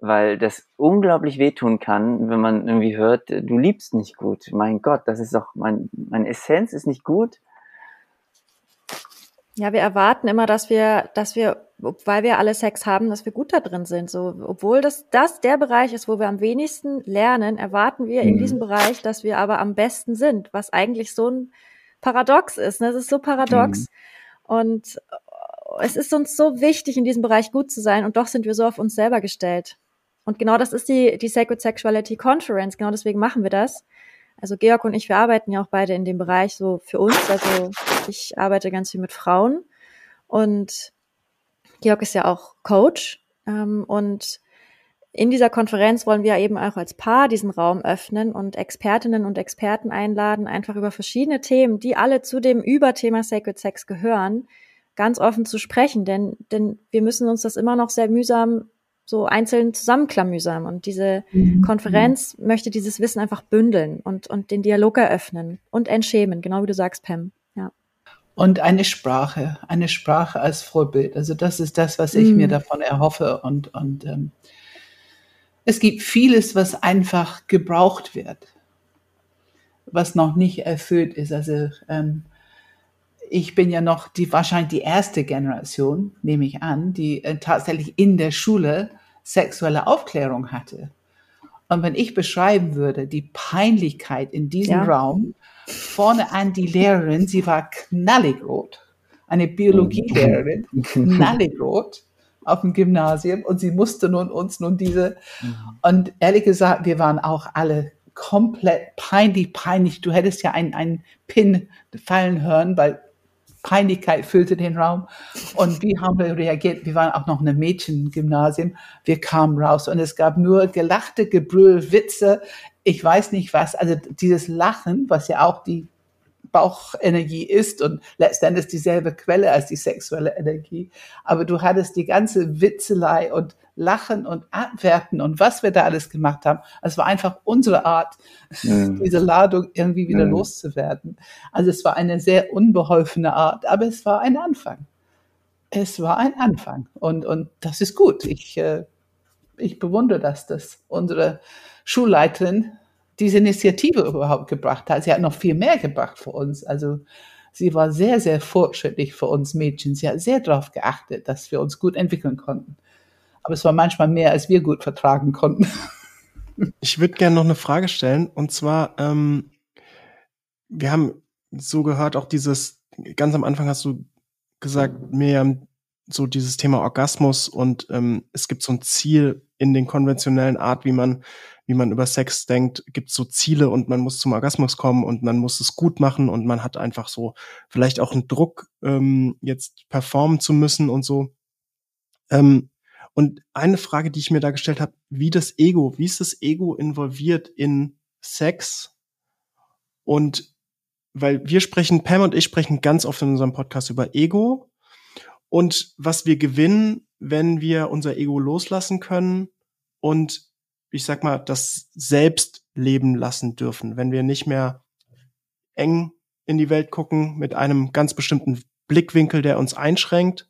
weil das unglaublich wehtun kann, wenn man irgendwie hört, du liebst nicht gut. Mein Gott, das ist doch, mein, meine Essenz ist nicht gut. Ja, wir erwarten immer, dass wir, dass wir, weil wir alle Sex haben, dass wir gut da drin sind. So, obwohl das, das der Bereich ist, wo wir am wenigsten lernen, erwarten wir in Mhm. diesem Bereich, dass wir aber am besten sind, was eigentlich so ein Paradox ist. Ne? Es ist so paradox. Und äh, es ist uns so wichtig, in diesem Bereich gut zu sein, und doch sind wir so auf uns selber gestellt. Und genau das ist die, die Sacred Sexuality Conference. Genau deswegen machen wir das. Also Georg und ich, wir arbeiten ja auch beide in dem Bereich so für uns. Also ich arbeite ganz viel mit Frauen und Georg ist ja auch Coach. Ähm, und in dieser Konferenz wollen wir eben auch als Paar diesen Raum öffnen und Expertinnen und Experten einladen, einfach über verschiedene Themen, die alle zu dem Überthema Sacred Sex gehören, ganz offen zu sprechen. Denn, denn wir müssen uns das immer noch sehr mühsam so einzeln zusammenklamüsern. Und diese Mhm. Konferenz möchte dieses Wissen einfach bündeln und, und den Dialog eröffnen und entschämen, genau wie du sagst, Pam. Ja. Und eine Sprache, eine Sprache als Vorbild. Also das ist das, was ich Mhm. mir davon erhoffe. Und, und ähm, es gibt vieles, was einfach gebraucht wird, was noch nicht erfüllt ist. Also ähm, ich bin ja noch die wahrscheinlich die erste Generation, nehme ich an, die äh, tatsächlich in der Schule sexuelle Aufklärung hatte. Und wenn ich beschreiben würde, die Peinlichkeit in diesem ja. Raum, vorne an die Lehrerin, sie war knallig rot, eine Biologielehrerin, knallig rot auf dem Gymnasium und sie musste nun uns nun diese, mhm. und ehrlich gesagt, wir waren auch alle komplett peinlich, peinlich. Du hättest ja einen, einen Pin fallen hören, weil Peinlichkeit füllte den Raum. Und wie haben wir reagiert? Wir waren auch noch in einem Mädchengymnasium. Wir kamen raus und es gab nur gelachte, Gebrüll, Witze. Ich weiß nicht was. Also dieses Lachen, was ja auch die Bauchenergie ist und letztendlich dieselbe Quelle als die sexuelle Energie. Aber du hattest die ganze Witzelei und Lachen und Abwerten und was wir da alles gemacht haben. Es war einfach unsere Art, mhm. diese Ladung irgendwie wieder mhm. loszuwerden. Also es war eine sehr unbeholfene Art, aber es war ein Anfang. Es war ein Anfang und, und das ist gut. Ich, äh, ich bewundere das, dass unsere Schulleiterin diese Initiative überhaupt gebracht hat. Sie hat noch viel mehr gebracht für uns. Also sie war sehr, sehr fortschrittlich für uns Mädchen. Sie hat sehr darauf geachtet, dass wir uns gut entwickeln konnten. Aber es war manchmal mehr, als wir gut vertragen konnten. Ich würde gerne noch eine Frage stellen. Und zwar, ähm, wir haben so gehört, auch dieses, ganz am Anfang hast du gesagt, Miriam, so dieses Thema Orgasmus und ähm, es gibt so ein Ziel in den konventionellen Art, wie man wie man über Sex denkt, gibt so Ziele und man muss zum Orgasmus kommen und man muss es gut machen und man hat einfach so vielleicht auch einen Druck, ähm, jetzt performen zu müssen und so. Ähm, und eine Frage, die ich mir da gestellt habe, wie das Ego, wie ist das Ego involviert in Sex? Und weil wir sprechen, Pam und ich sprechen ganz oft in unserem Podcast über Ego und was wir gewinnen, wenn wir unser Ego loslassen können und ich sag mal, das selbst leben lassen dürfen, wenn wir nicht mehr eng in die Welt gucken mit einem ganz bestimmten Blickwinkel, der uns einschränkt,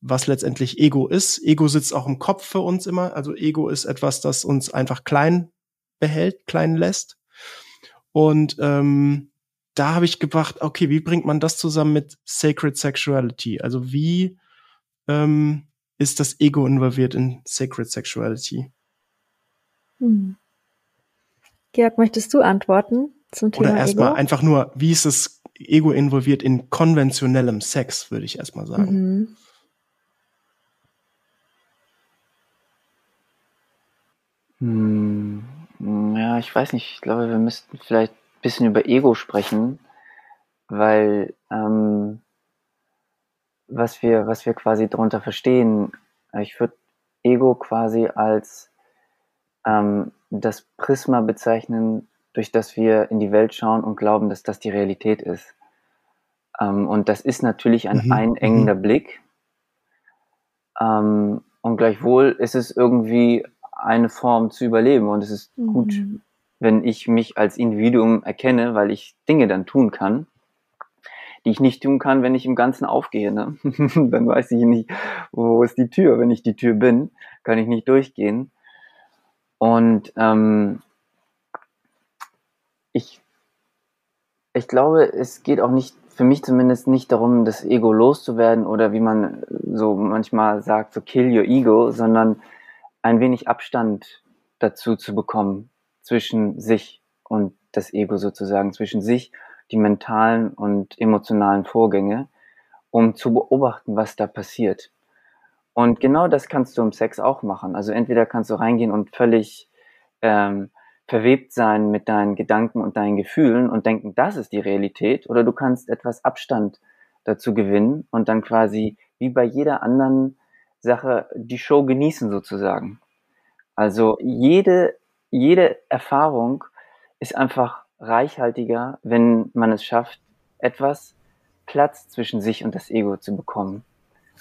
was letztendlich Ego ist. Ego sitzt auch im Kopf für uns immer. Also Ego ist etwas, das uns einfach klein behält, klein lässt. Und ähm, da habe ich gedacht, okay, wie bringt man das zusammen mit Sacred Sexuality? Also wie ähm, ist das Ego involviert in Sacred Sexuality? Hm. Georg, möchtest du antworten zum Thema Oder erstmal einfach nur, wie ist das Ego involviert in konventionellem Sex, würde ich erstmal sagen. Mhm. Hm, ja, ich weiß nicht. Ich glaube, wir müssten vielleicht ein bisschen über Ego sprechen, weil ähm, was wir, was wir quasi darunter verstehen, ich würde Ego quasi als ähm, das Prisma bezeichnen, durch das wir in die Welt schauen und glauben, dass das die Realität ist. Ähm, und das ist natürlich ein mhm. einengender mhm. Blick. Ähm, und gleichwohl ist es irgendwie eine Form zu überleben. Und es ist mhm. gut, wenn ich mich als Individuum erkenne, weil ich Dinge dann tun kann, die ich nicht tun kann, wenn ich im Ganzen aufgehe. Ne? dann weiß ich nicht, wo ist die Tür. Wenn ich die Tür bin, kann ich nicht durchgehen. Und ähm, ich, ich glaube, es geht auch nicht, für mich zumindest nicht darum, das Ego loszuwerden oder wie man so manchmal sagt, so kill your ego, sondern ein wenig Abstand dazu zu bekommen zwischen sich und das Ego sozusagen, zwischen sich, die mentalen und emotionalen Vorgänge, um zu beobachten, was da passiert. Und genau das kannst du im Sex auch machen. Also entweder kannst du reingehen und völlig ähm, verwebt sein mit deinen Gedanken und deinen Gefühlen und denken, das ist die Realität, oder du kannst etwas Abstand dazu gewinnen und dann quasi wie bei jeder anderen Sache die Show genießen sozusagen. Also jede, jede Erfahrung ist einfach reichhaltiger, wenn man es schafft, etwas Platz zwischen sich und das Ego zu bekommen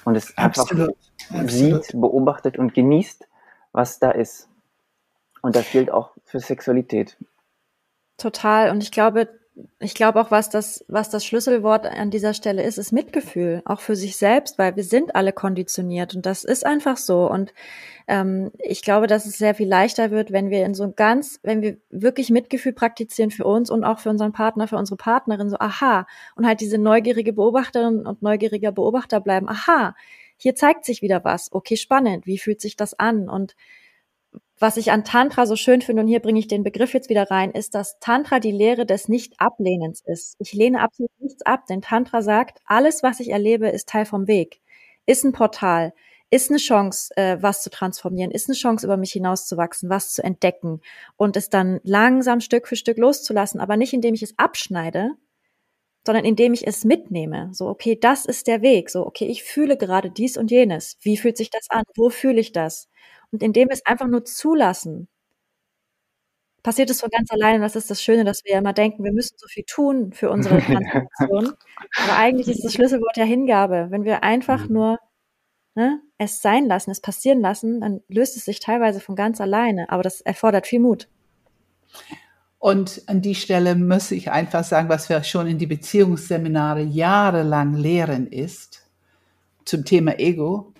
und es Absolut. einfach sieht, beobachtet und genießt, was da ist. Und das gilt auch für Sexualität. Total. Und ich glaube, ich glaube auch, was das, was das Schlüsselwort an dieser Stelle ist, ist Mitgefühl, auch für sich selbst, weil wir sind alle konditioniert und das ist einfach so. Und ähm, ich glaube, dass es sehr viel leichter wird, wenn wir in so ganz, wenn wir wirklich Mitgefühl praktizieren für uns und auch für unseren Partner, für unsere Partnerin, so aha, und halt diese neugierige Beobachterin und neugieriger Beobachter bleiben, aha, hier zeigt sich wieder was, okay, spannend, wie fühlt sich das an? Und was ich an Tantra so schön finde, und hier bringe ich den Begriff jetzt wieder rein, ist, dass Tantra die Lehre des Nicht-Ablehnens ist. Ich lehne absolut nichts ab, denn Tantra sagt, alles, was ich erlebe, ist Teil vom Weg, ist ein Portal, ist eine Chance, äh, was zu transformieren, ist eine Chance, über mich hinauszuwachsen, was zu entdecken und es dann langsam Stück für Stück loszulassen, aber nicht indem ich es abschneide, sondern indem ich es mitnehme. So, okay, das ist der Weg. So, okay, ich fühle gerade dies und jenes. Wie fühlt sich das an? Wo fühle ich das? Und indem wir es einfach nur zulassen, passiert es von ganz alleine. Und das ist das Schöne, dass wir immer denken, wir müssen so viel tun für unsere Transformation. Aber eigentlich ist das Schlüsselwort ja Hingabe. Wenn wir einfach mhm. nur ne, es sein lassen, es passieren lassen, dann löst es sich teilweise von ganz alleine. Aber das erfordert viel Mut. Und an die Stelle muss ich einfach sagen, was wir schon in die Beziehungsseminare jahrelang lehren ist zum Thema Ego.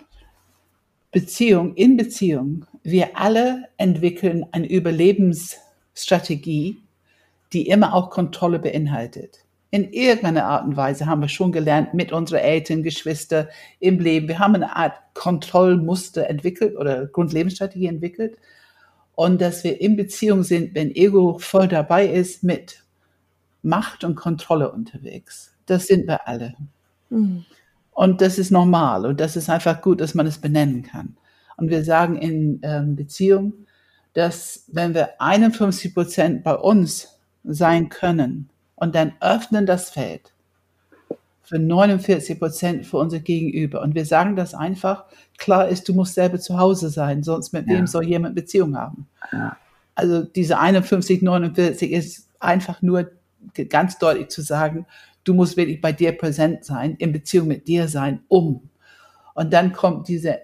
Beziehung, in Beziehung, wir alle entwickeln eine Überlebensstrategie, die immer auch Kontrolle beinhaltet. In irgendeiner Art und Weise haben wir schon gelernt mit unseren Eltern, Geschwister im Leben. Wir haben eine Art Kontrollmuster entwickelt oder Grundlebensstrategie entwickelt. Und dass wir in Beziehung sind, wenn Ego voll dabei ist, mit Macht und Kontrolle unterwegs. Das sind wir alle. Mhm. Und das ist normal und das ist einfach gut, dass man es benennen kann. Und wir sagen in ähm, Beziehung, dass wenn wir 51 Prozent bei uns sein können und dann öffnen das Feld für 49 Prozent für unser Gegenüber. Und wir sagen das einfach, klar ist, du musst selber zu Hause sein, sonst mit ja. wem soll jemand Beziehung haben? Ja. Also diese 51, 49 ist einfach nur ganz deutlich zu sagen, Du musst wirklich bei dir präsent sein, in Beziehung mit dir sein, um. Und dann kommt diese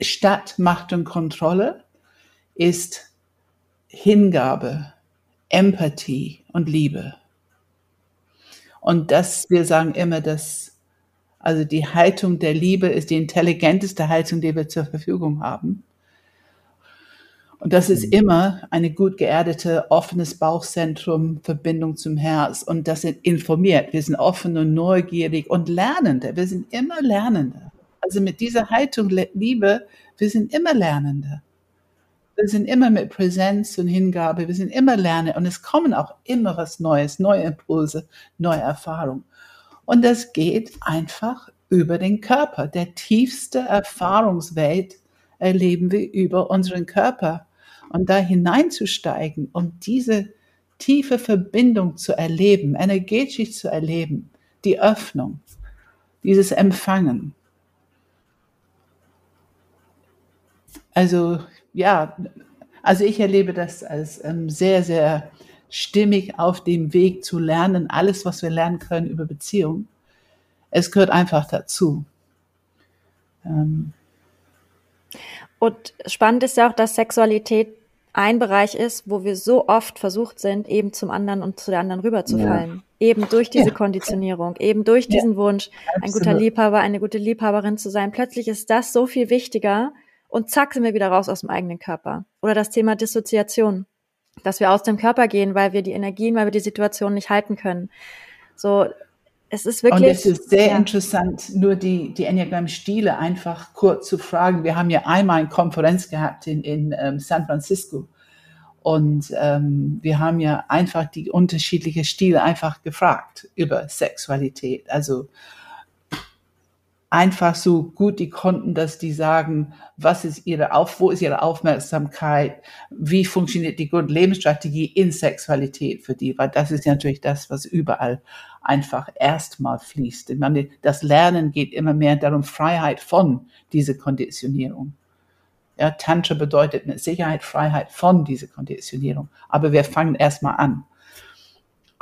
Stadt Macht und Kontrolle, ist Hingabe, Empathie und Liebe. Und das, wir sagen immer, dass also die Haltung der Liebe ist die intelligenteste Haltung, die wir zur Verfügung haben. Und das ist mhm. immer eine gut geerdete, offenes Bauchzentrum, Verbindung zum Herz. Und das sind informiert. Wir sind offen und neugierig und Lernende. Wir sind immer Lernende. Also mit dieser Haltung Liebe, wir sind immer Lernende. Wir sind immer mit Präsenz und Hingabe. Wir sind immer Lernende. Und es kommen auch immer was Neues, neue Impulse, neue Erfahrungen. Und das geht einfach über den Körper. Der tiefste Erfahrungswelt erleben wir über unseren Körper und da hineinzusteigen, um diese tiefe Verbindung zu erleben, energetisch zu erleben, die Öffnung, dieses Empfangen. Also ja, also ich erlebe das als ähm, sehr, sehr stimmig auf dem Weg zu lernen, alles, was wir lernen können über Beziehung. Es gehört einfach dazu. Ähm. Und spannend ist ja auch, dass Sexualität ein Bereich ist, wo wir so oft versucht sind, eben zum anderen und zu der anderen rüberzufallen. Ja. Eben durch diese ja. Konditionierung, eben durch ja. diesen Wunsch, Absolut. ein guter Liebhaber, eine gute Liebhaberin zu sein. Plötzlich ist das so viel wichtiger und zack sind wir wieder raus aus dem eigenen Körper. Oder das Thema Dissoziation, dass wir aus dem Körper gehen, weil wir die Energien, weil wir die Situation nicht halten können. So, es ist wirklich. Und es ist sehr ja. interessant, nur die, die Enneagramm-Stile einfach kurz zu fragen. Wir haben ja einmal eine Konferenz gehabt in, in ähm, San Francisco. Und ähm, wir haben ja einfach die unterschiedlichen Stile einfach gefragt über Sexualität. Also einfach so gut die konnten, dass die sagen, was ist ihre Auf, wo ist ihre Aufmerksamkeit, wie funktioniert die Grundlebensstrategie in Sexualität für die, weil das ist ja natürlich das, was überall einfach erstmal fließt. Ich meine, das Lernen geht immer mehr darum, Freiheit von dieser Konditionierung. Ja, Tantra bedeutet mit Sicherheit Freiheit von dieser Konditionierung. Aber wir fangen erstmal an.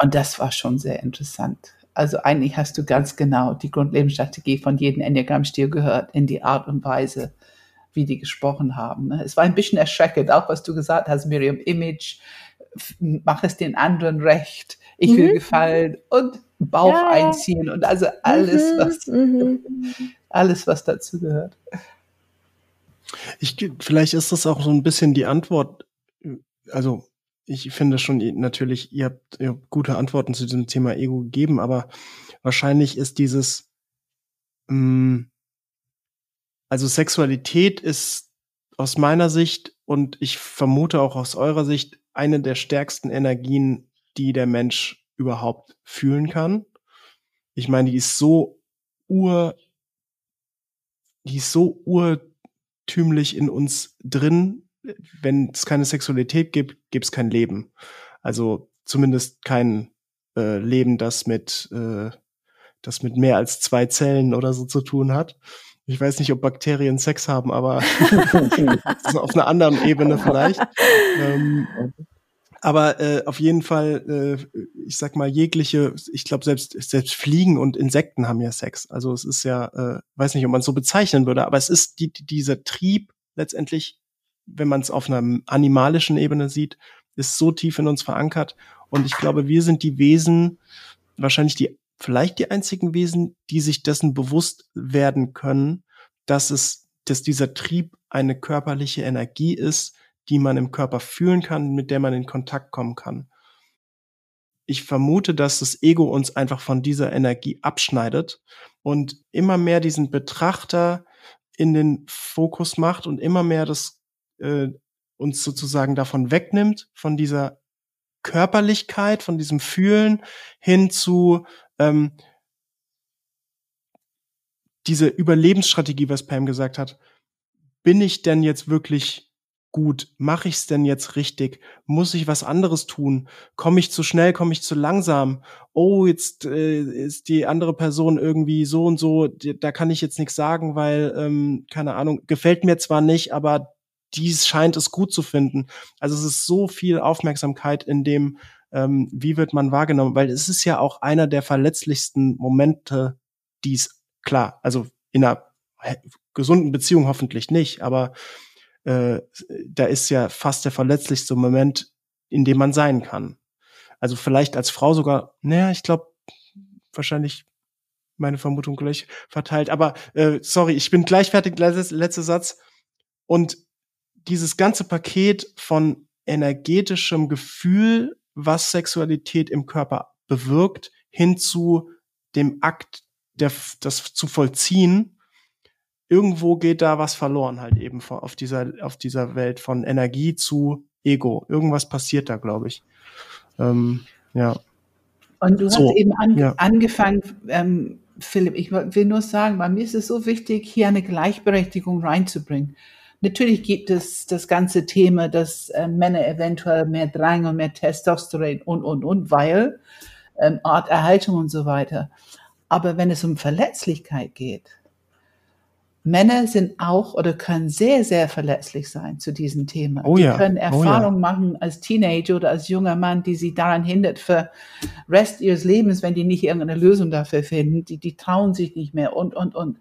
Und das war schon sehr interessant. Also eigentlich hast du ganz genau die Grundlebensstrategie von jedem Enneagramm-Stil gehört in die Art und Weise, wie die gesprochen haben. Ne? Es war ein bisschen erschreckend, auch was du gesagt hast, Miriam, Image, mach es den anderen recht, ich will mhm. gefallen und Bauch ja, einziehen und also alles, mhm, was, mhm. alles, was dazu gehört. Ich, vielleicht ist das auch so ein bisschen die Antwort, also ich finde schon natürlich, ihr habt, ihr habt gute Antworten zu diesem Thema Ego gegeben, aber wahrscheinlich ist dieses, mh, mm, also Sexualität ist aus meiner Sicht und ich vermute auch aus eurer Sicht eine der stärksten Energien, die der Mensch überhaupt fühlen kann. Ich meine, die ist so ur, die ist so urtümlich in uns drin. Wenn es keine Sexualität gibt, gibt es kein Leben. Also zumindest kein äh, Leben, das mit, äh, das mit mehr als zwei Zellen oder so zu tun hat. Ich weiß nicht, ob Bakterien Sex haben, aber auf einer anderen Ebene vielleicht. Ähm, aber äh, auf jeden Fall, äh, ich sag mal, jegliche, ich glaube, selbst, selbst Fliegen und Insekten haben ja Sex. Also es ist ja, äh, weiß nicht, ob man es so bezeichnen würde, aber es ist die, dieser Trieb letztendlich, wenn man es auf einer animalischen Ebene sieht, ist so tief in uns verankert. Und ich glaube, wir sind die Wesen, wahrscheinlich die vielleicht die einzigen Wesen, die sich dessen bewusst werden können, dass es, dass dieser Trieb eine körperliche Energie ist, die man im Körper fühlen kann, mit der man in Kontakt kommen kann. Ich vermute, dass das Ego uns einfach von dieser Energie abschneidet und immer mehr diesen Betrachter in den Fokus macht und immer mehr das äh, uns sozusagen davon wegnimmt, von dieser Körperlichkeit, von diesem Fühlen hin zu ähm, diese Überlebensstrategie, was Pam gesagt hat. Bin ich denn jetzt wirklich gut? Mache ich es denn jetzt richtig? Muss ich was anderes tun? Komme ich zu schnell? Komme ich zu langsam? Oh, jetzt äh, ist die andere Person irgendwie so und so. Da kann ich jetzt nichts sagen, weil ähm, keine Ahnung gefällt mir zwar nicht, aber dies scheint es gut zu finden. Also es ist so viel Aufmerksamkeit in dem ähm, wie wird man wahrgenommen? Weil es ist ja auch einer der verletzlichsten Momente, die es, klar, also in einer gesunden Beziehung hoffentlich nicht, aber äh, da ist ja fast der verletzlichste Moment, in dem man sein kann. Also vielleicht als Frau sogar, naja, ich glaube, wahrscheinlich meine Vermutung gleich verteilt. Aber äh, sorry, ich bin gleich fertig, letzter letzter Satz. Und dieses ganze Paket von energetischem Gefühl was Sexualität im Körper bewirkt, hin zu dem Akt, der, das zu vollziehen. Irgendwo geht da was verloren halt eben auf dieser, auf dieser Welt von Energie zu Ego. Irgendwas passiert da, glaube ich. Ähm, ja. Und du so, hast eben an, ja. angefangen, ähm, Philipp, ich will nur sagen, bei mir ist es so wichtig, hier eine Gleichberechtigung reinzubringen. Natürlich gibt es das ganze Thema, dass äh, Männer eventuell mehr Drang und mehr Testosteron und, und, und, weil ähm, Arterhaltung und so weiter. Aber wenn es um Verletzlichkeit geht, Männer sind auch oder können sehr, sehr verletzlich sein zu diesem Thema. Oh ja. Die können Erfahrungen oh ja. machen als Teenager oder als junger Mann, die sie daran hindert für Rest ihres Lebens, wenn die nicht irgendeine Lösung dafür finden. Die, die trauen sich nicht mehr und, und, und.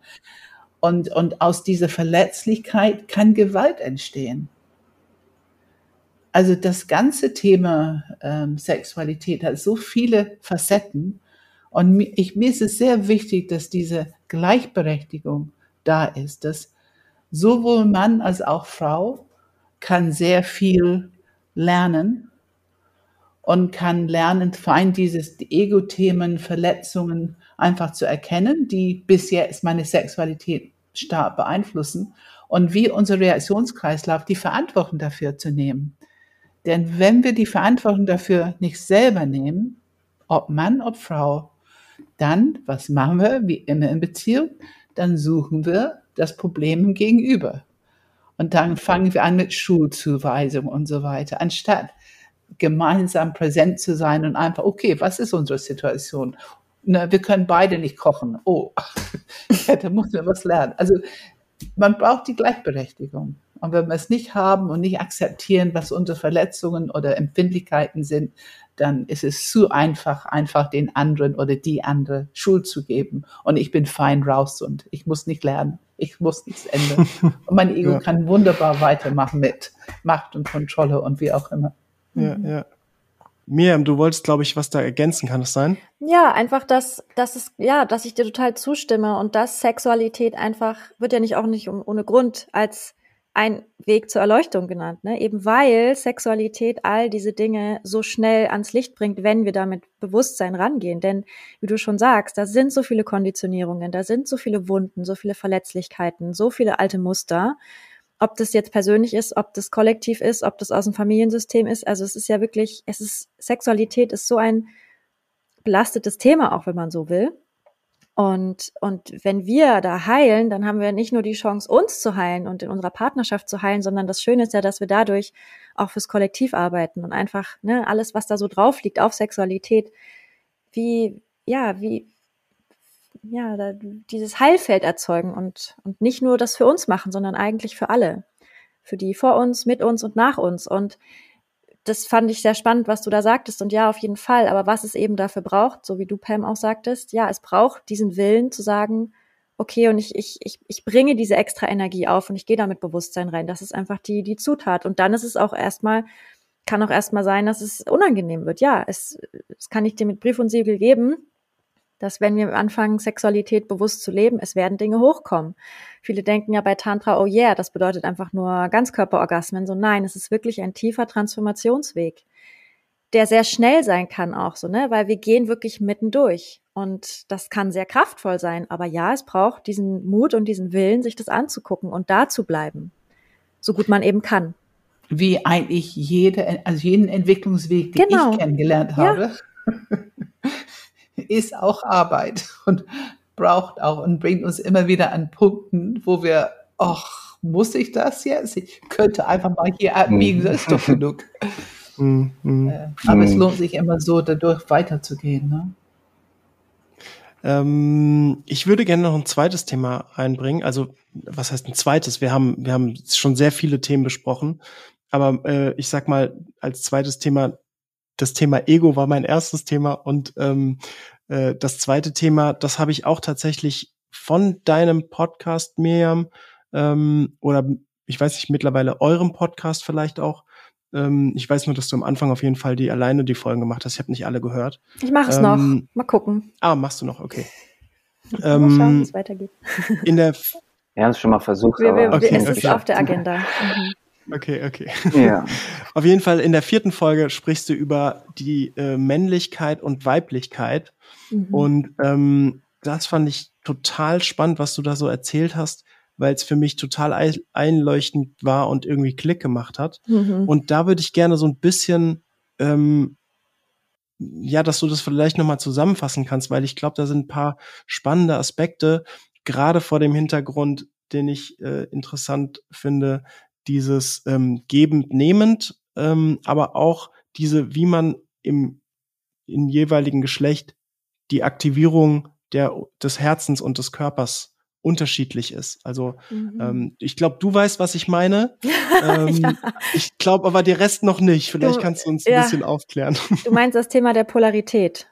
Und, und aus dieser Verletzlichkeit kann Gewalt entstehen. Also das ganze Thema ähm, Sexualität hat so viele Facetten. Und mir, ich, mir ist es sehr wichtig, dass diese Gleichberechtigung da ist, dass sowohl Mann als auch Frau kann sehr viel lernen und kann lernen, vor allem dieses Ego-Themen, Verletzungen einfach zu erkennen, die bis jetzt meine Sexualität stark beeinflussen und wie unser Reaktionskreislauf die Verantwortung dafür zu nehmen. Denn wenn wir die Verantwortung dafür nicht selber nehmen, ob Mann, ob Frau, dann, was machen wir, wie immer in Beziehung, dann suchen wir das Problem Gegenüber. Und dann fangen wir an mit Schulzuweisung und so weiter, anstatt gemeinsam präsent zu sein und einfach, okay, was ist unsere Situation? Na, wir können beide nicht kochen. Oh, da muss man was lernen. Also man braucht die Gleichberechtigung. Und wenn wir es nicht haben und nicht akzeptieren, was unsere Verletzungen oder Empfindlichkeiten sind, dann ist es zu einfach, einfach den anderen oder die andere Schuld zu geben. Und ich bin fein raus und ich muss nicht lernen. Ich muss nichts ändern. Und mein Ego Ja. kann wunderbar weitermachen mit Macht und Kontrolle und wie auch immer. Ja, ja. Miriam, du wolltest, glaube ich, was da ergänzen, kann es sein? Ja, einfach, dass, dass es, ja, dass ich dir total zustimme und dass Sexualität einfach, wird ja nicht auch nicht ohne Grund als ein Weg zur Erleuchtung genannt, ne? Eben weil Sexualität all diese Dinge so schnell ans Licht bringt, wenn wir da mit Bewusstsein rangehen. Denn, wie du schon sagst, da sind so viele Konditionierungen, da sind so viele Wunden, so viele Verletzlichkeiten, so viele alte Muster. Ob das jetzt persönlich ist, ob das kollektiv ist, ob das aus dem Familiensystem ist. Also es ist ja wirklich, es ist, Sexualität ist so ein belastetes Thema, auch wenn man so will. Und, und wenn wir da heilen, dann haben wir nicht nur die Chance, uns zu heilen und in unserer Partnerschaft zu heilen, sondern das Schöne ist ja, dass wir dadurch auch fürs Kollektiv arbeiten und einfach ne, alles, was da so drauf liegt auf Sexualität, wie, ja, wie, ja, da, dieses Heilfeld erzeugen und, und nicht nur das für uns machen, sondern eigentlich für alle. Für die vor uns, mit uns und nach uns. Und das fand ich sehr spannend, was du da sagtest. Und ja, auf jeden Fall. Aber was es eben dafür braucht, so wie du, Pam, auch sagtest, ja, es braucht diesen Willen zu sagen, okay, und ich, ich, ich, ich bringe diese extra Energie auf und ich gehe da mit Bewusstsein rein. Das ist einfach die, die Zutat. Und dann ist es auch erstmal, kann auch erstmal sein, dass es unangenehm wird. Ja, es, es kann ich dir mit Brief und Siegel geben, dass wenn wir anfangen, Sexualität bewusst zu leben, es werden Dinge hochkommen. Viele denken ja bei Tantra, oh yeah, das bedeutet einfach nur Ganzkörperorgasmen. So nein, es ist wirklich ein tiefer Transformationsweg, der sehr schnell sein kann auch so, ne, weil wir gehen wirklich mittendurch. Und das kann sehr kraftvoll sein. Aber ja, es braucht diesen Mut und diesen Willen, sich das anzugucken und da zu bleiben. So gut man eben kann. Wie eigentlich jede, also jeden Entwicklungsweg, den Genau. ich kennengelernt Ja. ist auch Arbeit und braucht auch und bringt uns immer wieder an Punkten, wo wir, ach, muss ich das jetzt? Ich könnte einfach mal hier abbiegen, das ist doch genug. Mhm. mhm. Äh, Aber es Mhm. lohnt sich immer so, dadurch weiterzugehen. Ne? Ähm, ich würde gerne noch ein zweites Thema einbringen. Also, was heißt ein zweites? Wir haben, wir haben schon sehr viele Themen besprochen. Aber äh, ich sag mal, als zweites Thema, das Thema Ego war mein erstes Thema und ähm, äh, das zweite Thema, das habe ich auch tatsächlich von deinem Podcast, Miriam, ähm, oder ich weiß nicht, mittlerweile eurem Podcast vielleicht auch. Ähm, ich weiß nur, dass du am Anfang auf jeden Fall die alleine die Folgen gemacht hast. Ich habe nicht alle gehört. Ich mache es Ähm, noch. Mal gucken. Ah, machst du noch, okay. Mal schauen, wie Ähm, es weitergeht. in der Wir haben es schon mal versucht, Wir, wir, aber Okay, es ist okay. auf der Agenda. Mhm. Okay, okay. ja. Auf jeden Fall in der vierten Folge sprichst du über die äh, Männlichkeit und Weiblichkeit. Mhm. Und ähm, das fand ich total spannend, was du da so erzählt hast, weil es für mich total ei- einleuchtend war und irgendwie Klick gemacht hat. Mhm. Und da würde ich gerne so ein bisschen, ähm, ja, dass du das vielleicht nochmal zusammenfassen kannst, weil ich glaube, da sind ein paar spannende Aspekte, gerade vor dem Hintergrund, den ich äh, interessant finde, dieses ähm, gebend-nehmend, ähm, aber auch diese, wie man im, im jeweiligen Geschlecht die Aktivierung der, des Herzens und des Körpers unterschiedlich ist. Also Mhm. ähm, ich glaube, du weißt, was ich meine. Ähm, ja. Ich glaube aber der Rest noch nicht. Vielleicht Du- kannst du uns ein ja. bisschen aufklären. Du meinst das Thema der Polarität.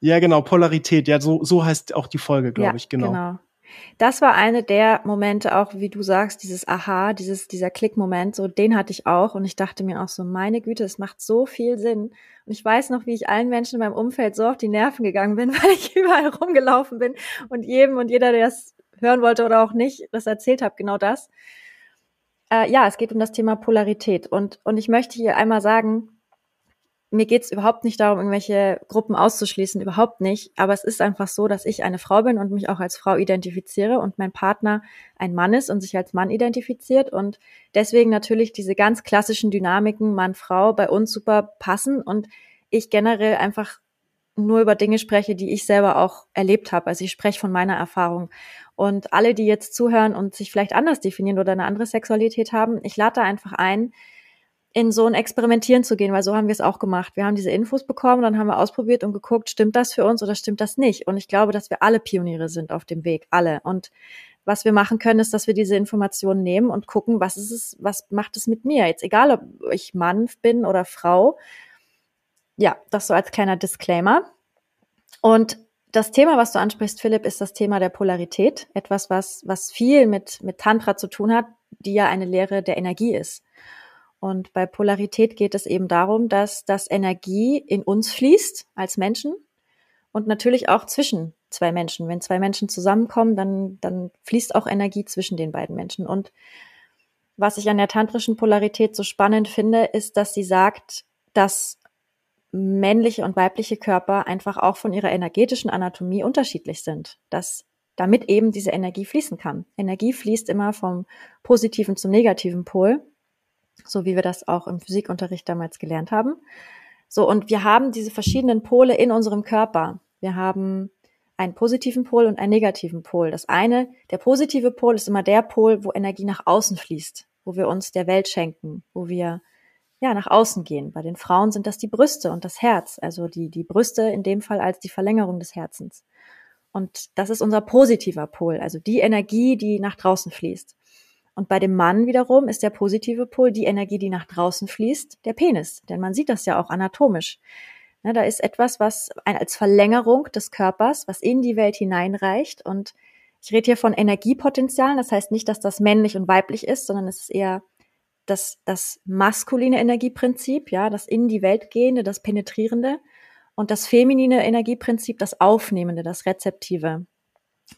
ja, genau, Polarität. Ja, so, so heißt auch die Folge, glaube ja, ich, genau. Das war eine der Momente auch, wie du sagst, dieses Aha, dieses, dieser Klickmoment, so den hatte ich auch und ich dachte mir auch so, meine Güte, es macht so viel Sinn. Und ich weiß noch, wie ich allen Menschen in meinem Umfeld so auf die Nerven gegangen bin, weil ich überall rumgelaufen bin und jedem und jeder, der das hören wollte oder auch nicht, das erzählt habe, genau das. Äh, ja, es geht um das Thema Polarität und, und ich möchte hier einmal sagen, mir geht's überhaupt nicht darum, irgendwelche Gruppen auszuschließen, überhaupt nicht. Aber es ist einfach so, dass ich eine Frau bin und mich auch als Frau identifiziere und mein Partner ein Mann ist und sich als Mann identifiziert und deswegen natürlich diese ganz klassischen Dynamiken Mann-Frau bei uns super passen und ich generell einfach nur über Dinge spreche, die ich selber auch erlebt habe. Also ich spreche von meiner Erfahrung. Und alle, die jetzt zuhören und sich vielleicht anders definieren oder eine andere Sexualität haben, ich lade da einfach ein, in so ein Experimentieren zu gehen, weil so haben wir es auch gemacht. Wir haben diese Infos bekommen, dann haben wir ausprobiert und geguckt, stimmt das für uns oder stimmt das nicht? Und ich glaube, dass wir alle Pioniere sind auf dem Weg, alle. Und was wir machen können, ist, dass wir diese Informationen nehmen und gucken, was ist es, was macht es mit mir? Jetzt egal, ob ich Mann bin oder Frau. Ja, das so als kleiner Disclaimer. Und das Thema, was du ansprichst, Philipp, ist das Thema der Polarität. Etwas, was, was viel mit, mit Tantra zu tun hat, die ja eine Lehre der Energie ist. Und bei Polarität geht es eben darum, dass das Energie in uns fließt als Menschen und natürlich auch zwischen zwei Menschen. Wenn zwei Menschen zusammenkommen, dann, dann fließt auch Energie zwischen den beiden Menschen. Und was ich an der tantrischen Polarität so spannend finde, ist, dass sie sagt, dass männliche und weibliche Körper einfach auch von ihrer energetischen Anatomie unterschiedlich sind. Dass damit eben diese Energie fließen kann. Energie fließt immer vom positiven zum negativen Pol, so wie wir das auch im Physikunterricht damals gelernt haben. So, und wir haben diese verschiedenen Pole in unserem Körper. Wir haben einen positiven Pol und einen negativen Pol. Das eine, der positive Pol ist immer der Pol, wo Energie nach außen fließt, wo wir uns der Welt schenken, wo wir ja nach außen gehen. Bei den Frauen sind das die Brüste und das Herz, also die die Brüste in dem Fall als die Verlängerung des Herzens. Und das ist unser positiver Pol, also die Energie, die nach draußen fließt. Und bei dem Mann wiederum ist der positive Pol die Energie, die nach draußen fließt, der Penis. Denn man sieht das ja auch anatomisch. Ja, da ist etwas, was als Verlängerung des Körpers, was in die Welt hineinreicht. Und ich rede hier von Energiepotenzialen. Das heißt nicht, dass das männlich und weiblich ist, sondern es ist eher das, das maskuline Energieprinzip, ja, das in die Welt gehende, das penetrierende und das feminine Energieprinzip, das aufnehmende, das rezeptive.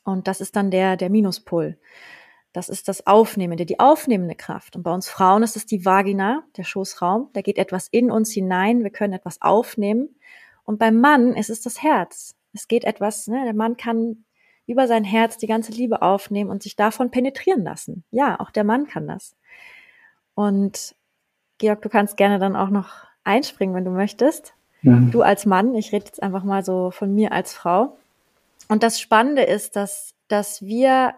Und das ist dann der, der Minuspol. Das ist das Aufnehmende, die aufnehmende Kraft. Und bei uns Frauen ist es die Vagina, der Schoßraum. Da geht etwas in uns hinein. Wir können etwas aufnehmen. Und beim Mann ist es das Herz. Es geht etwas, ne, der Mann kann über sein Herz die ganze Liebe aufnehmen und sich davon penetrieren lassen. Ja, auch der Mann kann das. Und Georg, du kannst gerne dann auch noch einspringen, wenn du möchtest. Mhm. Du als Mann, ich rede jetzt einfach mal so von mir als Frau. Und das Spannende ist, dass, dass wir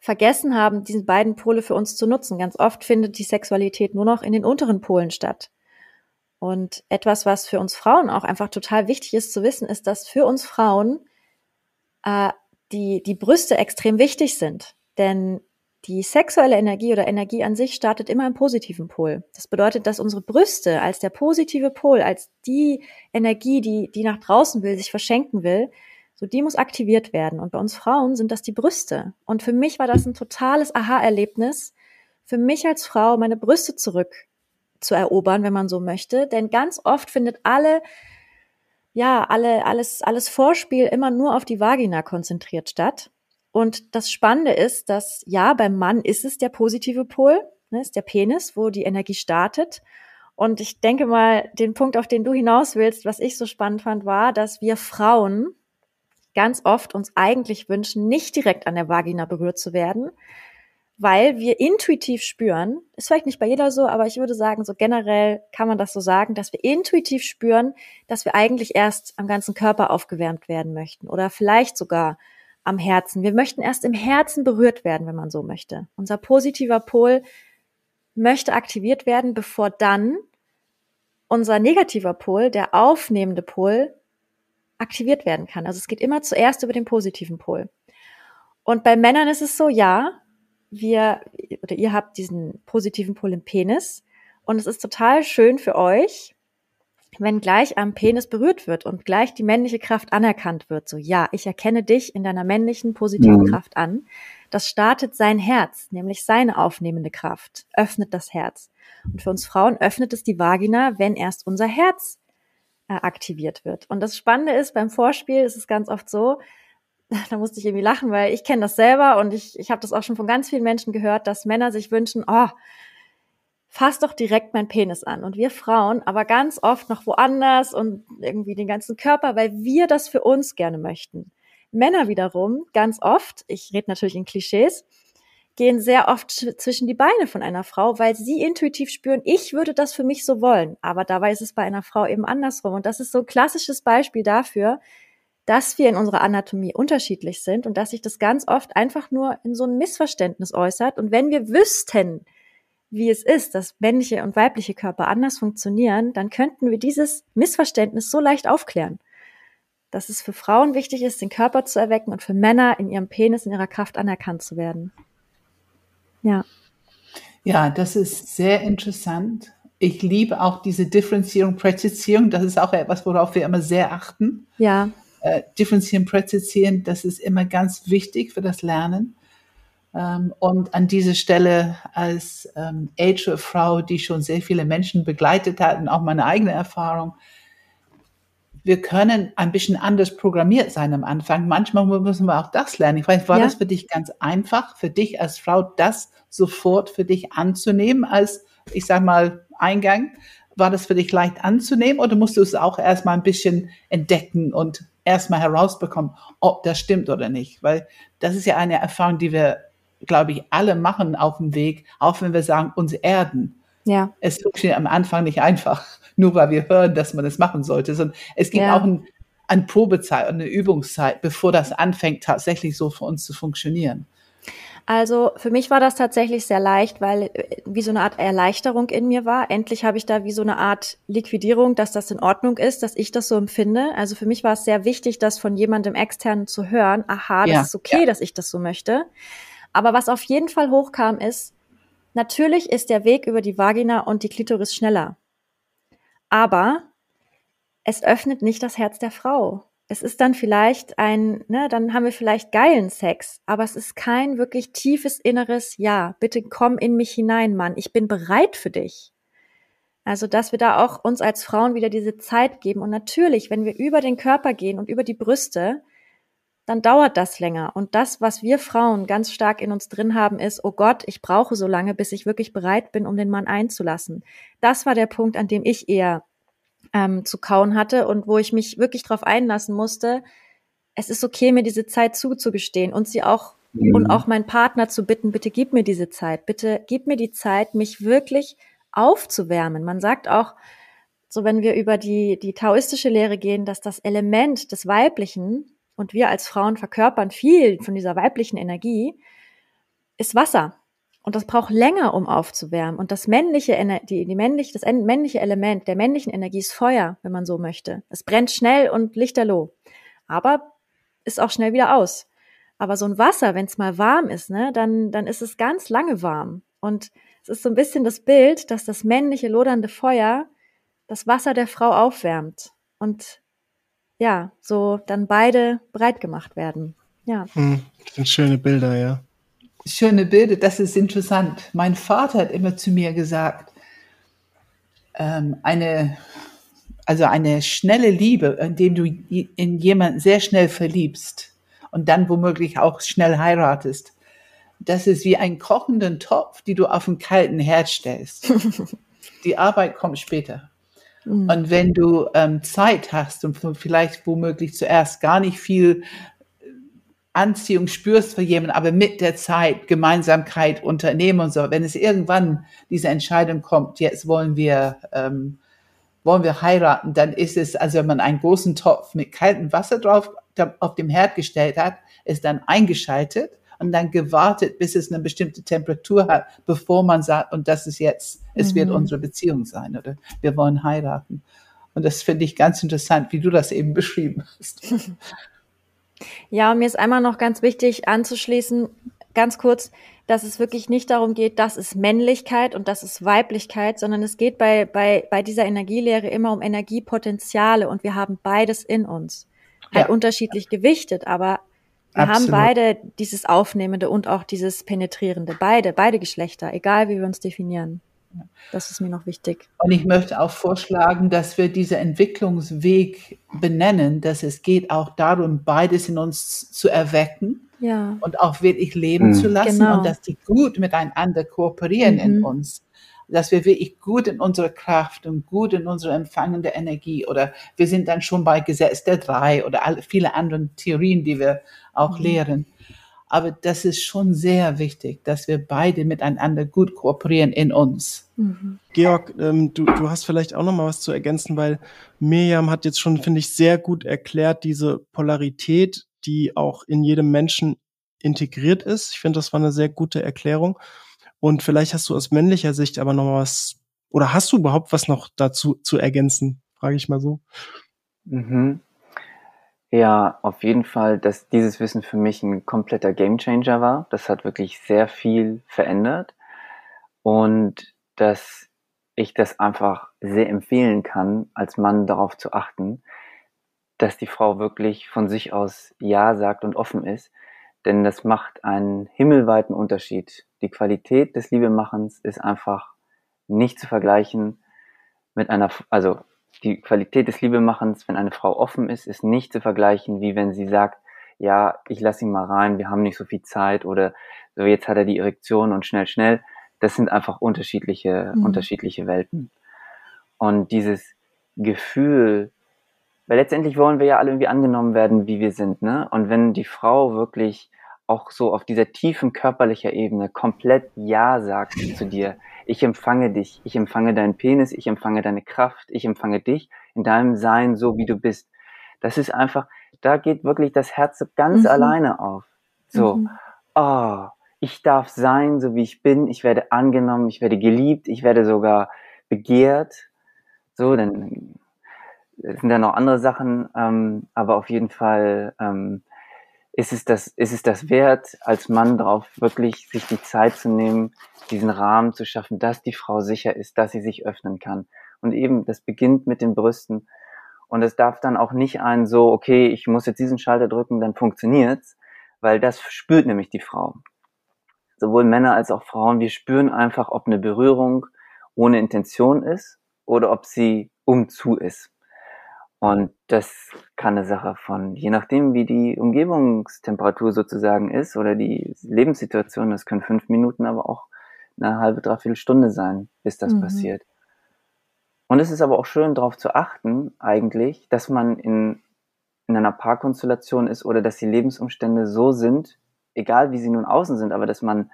vergessen haben, diese beiden Pole für uns zu nutzen. Ganz oft findet die Sexualität nur noch in den unteren Polen statt. Und etwas, was für uns Frauen auch einfach total wichtig ist zu wissen, ist, dass für uns Frauen äh, die, die Brüste extrem wichtig sind. Denn die sexuelle Energie oder Energie an sich startet immer im positiven Pol. Das bedeutet, dass unsere Brüste als der positive Pol, als die Energie, die, die nach draußen will, sich verschenken will, so, die muss aktiviert werden. Und bei uns Frauen sind das die Brüste. Und für mich war das ein totales Aha-Erlebnis, für mich als Frau meine Brüste zurück zu erobern, wenn man so möchte. Denn ganz oft findet alle, ja, alle, alles, alles Vorspiel immer nur auf die Vagina konzentriert statt. Und das Spannende ist, dass ja, beim Mann ist es der positive Pol, ne, ist der Penis, wo die Energie startet. Und ich denke mal, den Punkt, auf den du hinaus willst, was ich so spannend fand, war, dass wir Frauen ganz oft uns eigentlich wünschen, nicht direkt an der Vagina berührt zu werden, weil wir intuitiv spüren, ist vielleicht nicht bei jeder so, aber ich würde sagen, so generell kann man das so sagen, dass wir intuitiv spüren, dass wir eigentlich erst am ganzen Körper aufgewärmt werden möchten oder vielleicht sogar am Herzen. Wir möchten erst im Herzen berührt werden, wenn man so möchte. Unser positiver Pol möchte aktiviert werden, bevor dann unser negativer Pol, der aufnehmende Pol, aktiviert werden kann. Also es geht immer zuerst über den positiven Pol. Und bei Männern ist es so, ja, wir oder ihr habt diesen positiven Pol im Penis und es ist total schön für euch, wenn gleich am Penis berührt wird und gleich die männliche Kraft anerkannt wird. So, ja, ich erkenne dich in deiner männlichen positiven mhm. Kraft an. Das startet sein Herz, nämlich seine aufnehmende Kraft, öffnet das Herz. Und für uns Frauen öffnet es die Vagina, wenn erst unser Herz äh, aktiviert wird. Und das Spannende ist, beim Vorspiel ist es ganz oft so, da musste ich irgendwie lachen, weil ich kenne das selber und ich, ich habe das auch schon von ganz vielen Menschen gehört, dass Männer sich wünschen, oh, fass doch direkt mein Penis an. Und wir Frauen aber ganz oft noch woanders und irgendwie den ganzen Körper, weil wir das für uns gerne möchten. Männer wiederum ganz oft, ich rede natürlich in Klischees, gehen sehr oft zwischen die Beine von einer Frau, weil sie intuitiv spüren, ich würde das für mich so wollen. Aber dabei ist es bei einer Frau eben andersrum. Und das ist so ein klassisches Beispiel dafür, dass wir in unserer Anatomie unterschiedlich sind und dass sich das ganz oft einfach nur in so ein Missverständnis äußert. Und wenn wir wüssten, wie es ist, dass männliche und weibliche Körper anders funktionieren, dann könnten wir dieses Missverständnis so leicht aufklären. Dass es für Frauen wichtig ist, den Körper zu erwecken und für Männer in ihrem Penis, in ihrer Kraft anerkannt zu werden. Ja. Ja, das ist sehr interessant. Ich liebe auch diese Differenzierung, Präzisierung. Das ist auch etwas, worauf wir immer sehr achten. Ja. äh, differenzieren, präzisieren, das ist immer ganz wichtig für das Lernen. Ähm, und an dieser Stelle als ähm, ältere Frau, die schon sehr viele Menschen begleitet hat und auch meine eigene Erfahrung, wir können ein bisschen anders programmiert sein am Anfang. Manchmal müssen wir auch das lernen. Ich weiß, war ja. das für dich ganz einfach, für dich als Frau, das sofort für dich anzunehmen als, ich sag mal, Eingang? War das für dich leicht anzunehmen oder musst du es auch erstmal ein bisschen entdecken und erstmal herausbekommen, ob das stimmt oder nicht? Weil das ist ja eine Erfahrung, die wir, glaube ich, alle machen auf dem Weg, auch wenn wir sagen, uns erden. Ja. Es funktioniert am Anfang nicht einfach nur weil wir hören, dass man es machen sollte, sondern es gibt ja. auch ein, eine Probezeit und eine Übungszeit, bevor das anfängt, tatsächlich so für uns zu funktionieren. Also für mich war das tatsächlich sehr leicht, weil äh, wie so eine Art Erleichterung in mir war. Endlich habe ich da wie so eine Art Liquidierung, dass das in Ordnung ist, dass ich das so empfinde. Also für mich war es sehr wichtig, das von jemandem externen zu hören. Aha, das ja, ist okay, ja. dass ich das so möchte. Aber was auf jeden Fall hochkam, ist, natürlich ist der Weg über die Vagina und die Klitoris schneller. Aber es öffnet nicht das Herz der Frau. Es ist dann vielleicht ein, ne, dann haben wir vielleicht geilen Sex, aber es ist kein wirklich tiefes inneres Ja. Bitte komm in mich hinein, Mann. Ich bin bereit für dich. Also, dass wir da auch uns als Frauen wieder diese Zeit geben. Und natürlich, wenn wir über den Körper gehen und über die Brüste, dann dauert das länger. Und das, was wir Frauen ganz stark in uns drin haben, ist, oh Gott, ich brauche so lange, bis ich wirklich bereit bin, um den Mann einzulassen. Das war der Punkt, an dem ich eher ähm, zu kauen hatte und wo ich mich wirklich darauf einlassen musste, es ist okay, mir diese Zeit zuzugestehen und sie auch mhm. und auch meinen Partner zu bitten, bitte gib mir diese Zeit, bitte gib mir die Zeit, mich wirklich aufzuwärmen. Man sagt auch, so wenn wir über die, die taoistische Lehre gehen, dass das Element des Weiblichen und wir als Frauen verkörpern viel von dieser weiblichen Energie, ist Wasser. Und das braucht länger, um aufzuwärmen. Und das männliche, die, die männliche, das männliche Element der männlichen Energie ist Feuer, wenn man so möchte. Es brennt schnell und lichterloh. Aber ist auch schnell wieder aus. Aber so ein Wasser, wenn es mal warm ist, ne, dann, dann ist es ganz lange warm. Und es ist so ein bisschen das Bild, dass das männliche lodernde Feuer das Wasser der Frau aufwärmt. Und ja, so dann beide breit gemacht werden. Ja. Hm, das sind schöne Bilder, ja. Schöne Bilder, das ist interessant. Mein Vater hat immer zu mir gesagt, ähm, eine, also eine schnelle Liebe, indem du in jemanden sehr schnell verliebst und dann womöglich auch schnell heiratest, das ist wie ein kochenden Topf, die du auf einen kalten Herd stellst. Die Arbeit kommt später. Mhm. Und wenn du ähm, Zeit hast und vielleicht womöglich zuerst gar nicht viel äh, Anziehung spürst für jemanden, aber mit der Zeit Gemeinsamkeit unternehmen und so, wenn es irgendwann diese Entscheidung kommt, jetzt wollen wir ähm, wollen wir heiraten, dann ist es, also wenn man einen großen Topf mit kaltem Wasser drauf auf dem Herd gestellt hat, ist dann eingeschaltet und dann gewartet, bis es eine bestimmte Temperatur hat, bevor man sagt, und das ist jetzt, es mhm. wird unsere Beziehung sein oder wir wollen heiraten. Und das finde ich ganz interessant, wie du das eben beschrieben hast. Ja, mir ist einmal noch ganz wichtig anzuschließen, ganz kurz, dass es wirklich nicht darum geht, das ist Männlichkeit und das ist Weiblichkeit, sondern es geht bei, bei, bei dieser Energielehre immer um Energiepotenziale und wir haben beides in uns. Halt ja. unterschiedlich gewichtet, aber wir Absolut. haben beide dieses Aufnehmende und auch dieses Penetrierende. Beide, beide Geschlechter, egal wie wir uns definieren. Das ist mir noch wichtig. Und ich möchte auch vorschlagen, dass wir diesen Entwicklungsweg benennen, dass es geht auch darum, beides in uns zu erwecken ja. und auch wirklich leben mhm. zu lassen genau. und dass die gut miteinander kooperieren mhm. in uns dass wir wirklich gut in unserer Kraft und gut in unserer empfangende Energie oder wir sind dann schon bei Gesetz der Drei oder alle, viele anderen Theorien, die wir auch mhm. lehren. Aber das ist schon sehr wichtig, dass wir beide miteinander gut kooperieren in uns. Mhm. Georg, ähm, du, du hast vielleicht auch noch mal was zu ergänzen, weil Miriam hat jetzt schon, finde ich, sehr gut erklärt, diese Polarität, die auch in jedem Menschen integriert ist. Ich finde, das war eine sehr gute Erklärung. Und vielleicht hast du aus männlicher Sicht aber noch was, oder hast du überhaupt was noch dazu zu ergänzen? Frage ich mal so. Mhm. Ja, auf jeden Fall, dass dieses Wissen für mich ein kompletter Gamechanger war. Das hat wirklich sehr viel verändert und dass ich das einfach sehr empfehlen kann, als Mann darauf zu achten, dass die Frau wirklich von sich aus Ja sagt und offen ist. Denn das macht einen himmelweiten Unterschied. Die Qualität des Liebemachens ist einfach nicht zu vergleichen mit einer, also die Qualität des Liebemachens, wenn eine Frau offen ist, ist nicht zu vergleichen, wie wenn sie sagt, ja, ich lasse ihn mal rein, wir haben nicht so viel Zeit oder so jetzt hat er die Erektion und schnell, schnell. Das sind einfach unterschiedliche, mhm. unterschiedliche Welten. Und dieses Gefühl, weil letztendlich wollen wir ja alle irgendwie angenommen werden, wie wir sind, ne? Und wenn die Frau wirklich auch so auf dieser tiefen körperlicher Ebene komplett Ja sagt zu dir, ich empfange dich, ich empfange deinen Penis, ich empfange deine Kraft, ich empfange dich in deinem Sein, so wie du bist. Das ist einfach, da geht wirklich das Herz ganz mhm. alleine auf. So, mhm. oh, ich darf sein, so wie ich bin, ich werde angenommen, ich werde geliebt, ich werde sogar begehrt. So, dann sind da noch andere Sachen, ähm, aber auf jeden Fall ähm, ist es das, ist es das wert, als Mann drauf wirklich sich die Zeit zu nehmen, diesen Rahmen zu schaffen, dass die Frau sicher ist, dass sie sich öffnen kann. Und eben, das beginnt mit den Brüsten. Und es darf dann auch nicht ein so, okay, ich muss jetzt diesen Schalter drücken, dann funktioniert's, weil das spürt nämlich die Frau. Sowohl Männer als auch Frauen, wir spüren einfach, ob eine Berührung ohne Intention ist oder ob sie umzu ist. Und das kann eine Sache von, je nachdem, wie die Umgebungstemperatur sozusagen ist oder die Lebenssituation, das können fünf Minuten, aber auch eine halbe, dreiviertel Stunde sein, bis das mhm. passiert. Und es ist aber auch schön darauf zu achten, eigentlich, dass man in, in einer Paarkonstellation ist oder dass die Lebensumstände so sind, egal wie sie nun außen sind, aber dass man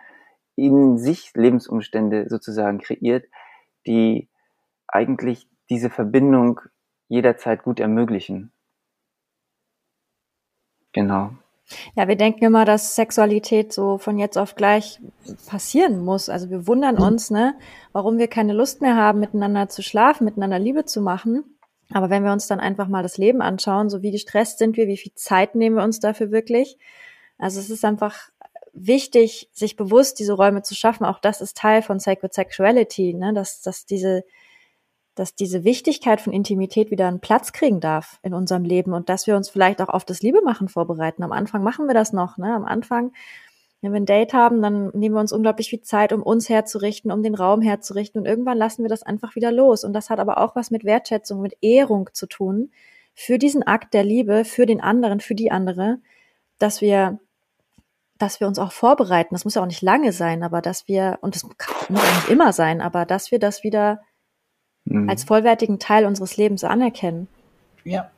in sich Lebensumstände sozusagen kreiert, die eigentlich diese Verbindung jederzeit gut ermöglichen. Genau. Ja, wir denken immer, dass Sexualität so von jetzt auf gleich passieren muss. Also wir wundern mhm. uns, ne, warum wir keine Lust mehr haben, miteinander zu schlafen, miteinander Liebe zu machen. Aber wenn wir uns dann einfach mal das Leben anschauen, so wie gestresst sind wir, wie viel Zeit nehmen wir uns dafür wirklich? Also es ist einfach wichtig, sich bewusst diese Räume zu schaffen. Auch das ist Teil von Sacred Sexuality, ne, dass, dass diese dass diese Wichtigkeit von Intimität wieder einen Platz kriegen darf in unserem Leben und dass wir uns vielleicht auch auf das Liebemachen vorbereiten. Am Anfang machen wir das noch, ne? Am Anfang, wenn wir ein Date haben, dann nehmen wir uns unglaublich viel Zeit, um uns herzurichten, um den Raum herzurichten und irgendwann lassen wir das einfach wieder los. Und das hat aber auch was mit Wertschätzung, mit Ehrung zu tun für diesen Akt der Liebe, für den anderen, für die andere, dass wir dass wir uns auch vorbereiten. Das muss ja auch nicht lange sein, aber dass wir, und das muss auch nicht immer sein, aber dass wir das wieder mhm. als vollwertigen Teil unseres Lebens anerkennen. Ja.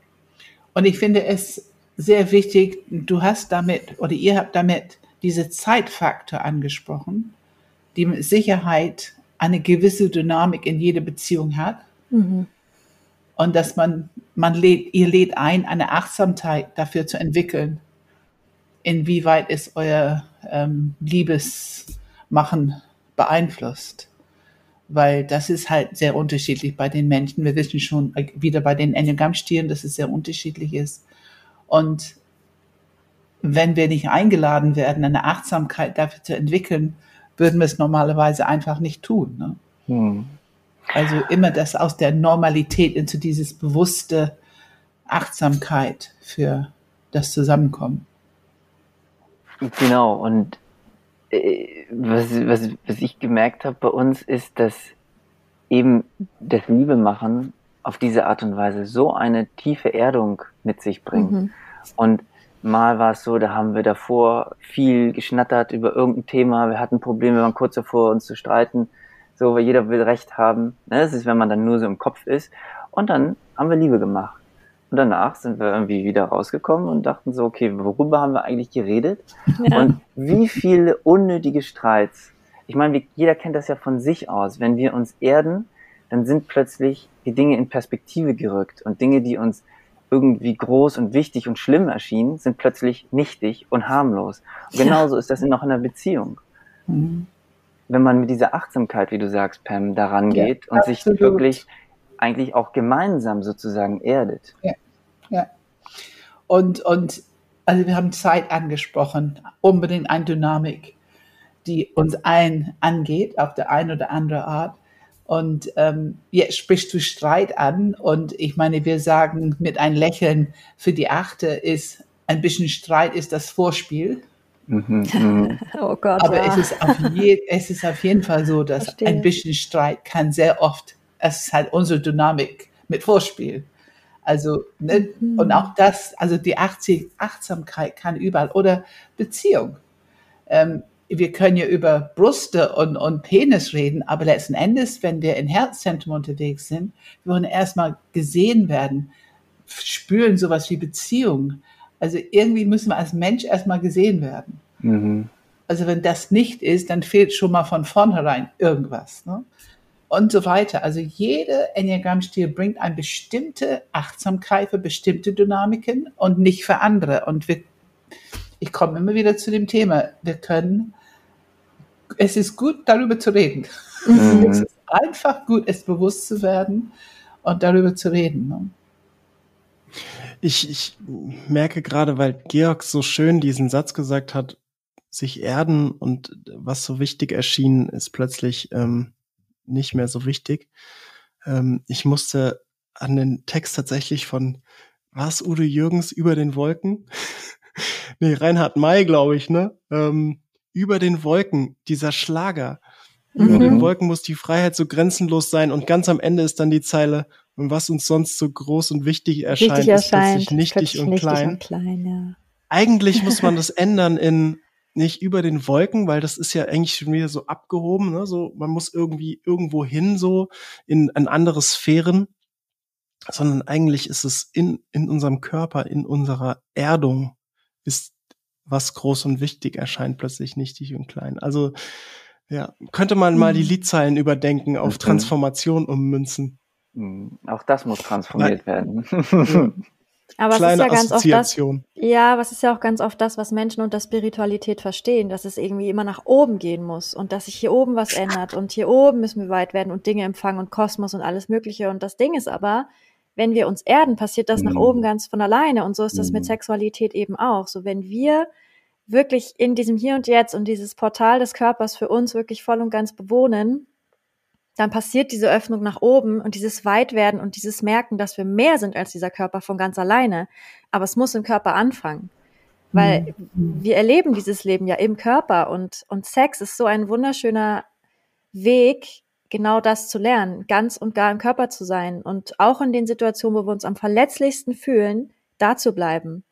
Und ich finde es sehr wichtig, du hast damit oder ihr habt damit diese Zeitfaktor angesprochen, die mit Sicherheit eine gewisse Dynamik in jeder Beziehung hat. Mhm. Und dass man, man lädt, ihr lädt ein, eine Achtsamkeit dafür zu entwickeln, inwieweit es euer ähm, Liebesmachen beeinflusst weil das ist halt sehr unterschiedlich bei den Menschen. Wir wissen schon äh, wieder bei den Enneagramm-Stieren, dass es sehr unterschiedlich ist. Und wenn wir nicht eingeladen werden, eine Achtsamkeit dafür zu entwickeln, würden wir es normalerweise einfach nicht tun. Ne? Hm. Also immer das aus der Normalität into dieses bewusste Achtsamkeit für das Zusammenkommen. Genau, und was, was, was ich gemerkt habe bei uns ist, dass eben das Liebe machen auf diese Art und Weise so eine tiefe Erdung mit sich bringt. Mhm. Und mal war es so, da haben wir davor viel geschnattert über irgendein Thema, wir hatten Probleme, wir waren kurz davor, uns zu streiten, so, weil jeder will Recht haben. Ne? Das ist, wenn man dann nur so im Kopf ist. Und dann haben wir Liebe gemacht. Und danach sind wir irgendwie wieder rausgekommen und dachten so, okay, worüber haben wir eigentlich geredet? Ja. Und wie viele unnötige Streits. Ich meine, jeder kennt das ja von sich aus. Wenn wir uns erden, dann sind plötzlich die Dinge in Perspektive gerückt und Dinge, die uns irgendwie groß und wichtig und schlimm erschienen, sind plötzlich nichtig und harmlos. Und genauso ist das noch in einer Beziehung. Mhm. Wenn man mit dieser Achtsamkeit, wie du sagst, Pam, daran geht ja, und sich wirklich eigentlich auch gemeinsam sozusagen erdet. Ja, ja. Und, und also wir haben Zeit angesprochen, unbedingt eine Dynamik, die uns allen angeht, auf der eine oder andere Art. Und ähm, jetzt sprichst du Streit an und ich meine, wir sagen mit einem Lächeln für die Achte ist ein bisschen Streit ist das Vorspiel. Mhm, mhm. oh Gott. Aber ja. es, ist auf je, es ist auf jeden Fall so, dass Verstehe. ein bisschen Streit kann sehr oft, es ist halt unsere Dynamik mit Vorspiel. Also, ne? Mhm. und auch das, also die Achtsamkeit kann überall oder Beziehung. Ähm, wir können ja über Brüste und, und Penis reden, aber letzten Endes, wenn wir im Herzzentrum unterwegs sind, wir wollen erstmal gesehen werden, spüren sowas wie Beziehung. Also irgendwie müssen wir als Mensch erstmal gesehen werden. Mhm. Also wenn das nicht ist, dann fehlt schon mal von vornherein irgendwas. Ne? Und so weiter. Also jede Enneagramm-Stil bringt eine bestimmte Achtsamkeit für bestimmte Dynamiken und nicht für andere. Und wir, ich komme immer wieder zu dem Thema, wir können, es ist gut, darüber zu reden. Mhm. Es ist einfach gut, es bewusst zu werden und darüber zu reden. Ne? Ich, ich merke gerade, weil Georg so schön diesen Satz gesagt hat, sich erden und was so wichtig erschien, ist plötzlich ähm, nicht mehr so wichtig. Ähm, ich musste an den Text tatsächlich von was Udo Jürgens über den Wolken? nee, Reinhard May, glaube ich, ne? Ähm, über den Wolken, dieser Schlager. Mhm. Über den. Wolken muss die Freiheit so grenzenlos sein und ganz am Ende ist dann die Zeile, und was uns sonst so groß und wichtig erscheint, wichtig ist plötzlich nichtig und nichtig klein. Und klein ja. Eigentlich muss man das ändern in nicht über den Wolken, weil das ist ja eigentlich schon wieder so abgehoben, ne? So, man muss irgendwie irgendwo hin, so in, in andere Sphären, sondern eigentlich ist es in, in unserem Körper, in unserer Erdung, ist was groß und wichtig erscheint plötzlich nichtig und klein. Also ja, könnte man mal die mhm. Liedzeilen überdenken, auf mhm. Transformation ummünzen. Hm, auch das muss transformiert Nein. werden. Aber Kleine es ist ja ganz oft das, ja, was ist ja auch ganz oft das, was Menschen unter Spiritualität verstehen, dass es irgendwie immer nach oben gehen muss und dass sich hier oben was ändert und hier oben müssen wir weit werden und Dinge empfangen und Kosmos und alles Mögliche. Und das Ding ist aber, wenn wir uns erden, passiert das mhm. nach oben ganz von alleine. Und so ist das mhm. mit Sexualität eben auch. So, wenn wir wirklich in diesem Hier und Jetzt und dieses Portal des Körpers für uns wirklich voll und ganz bewohnen, dann passiert diese Öffnung nach oben und dieses Weitwerden und dieses Merken, dass wir mehr sind als dieser Körper von ganz alleine. Aber es muss im Körper anfangen. Weil mhm. wir erleben dieses Leben ja im Körper und, und Sex ist so ein wunderschöner Weg, genau das zu lernen, ganz und gar im Körper zu sein und auch in den Situationen, wo wir uns am verletzlichsten fühlen, da zu bleiben.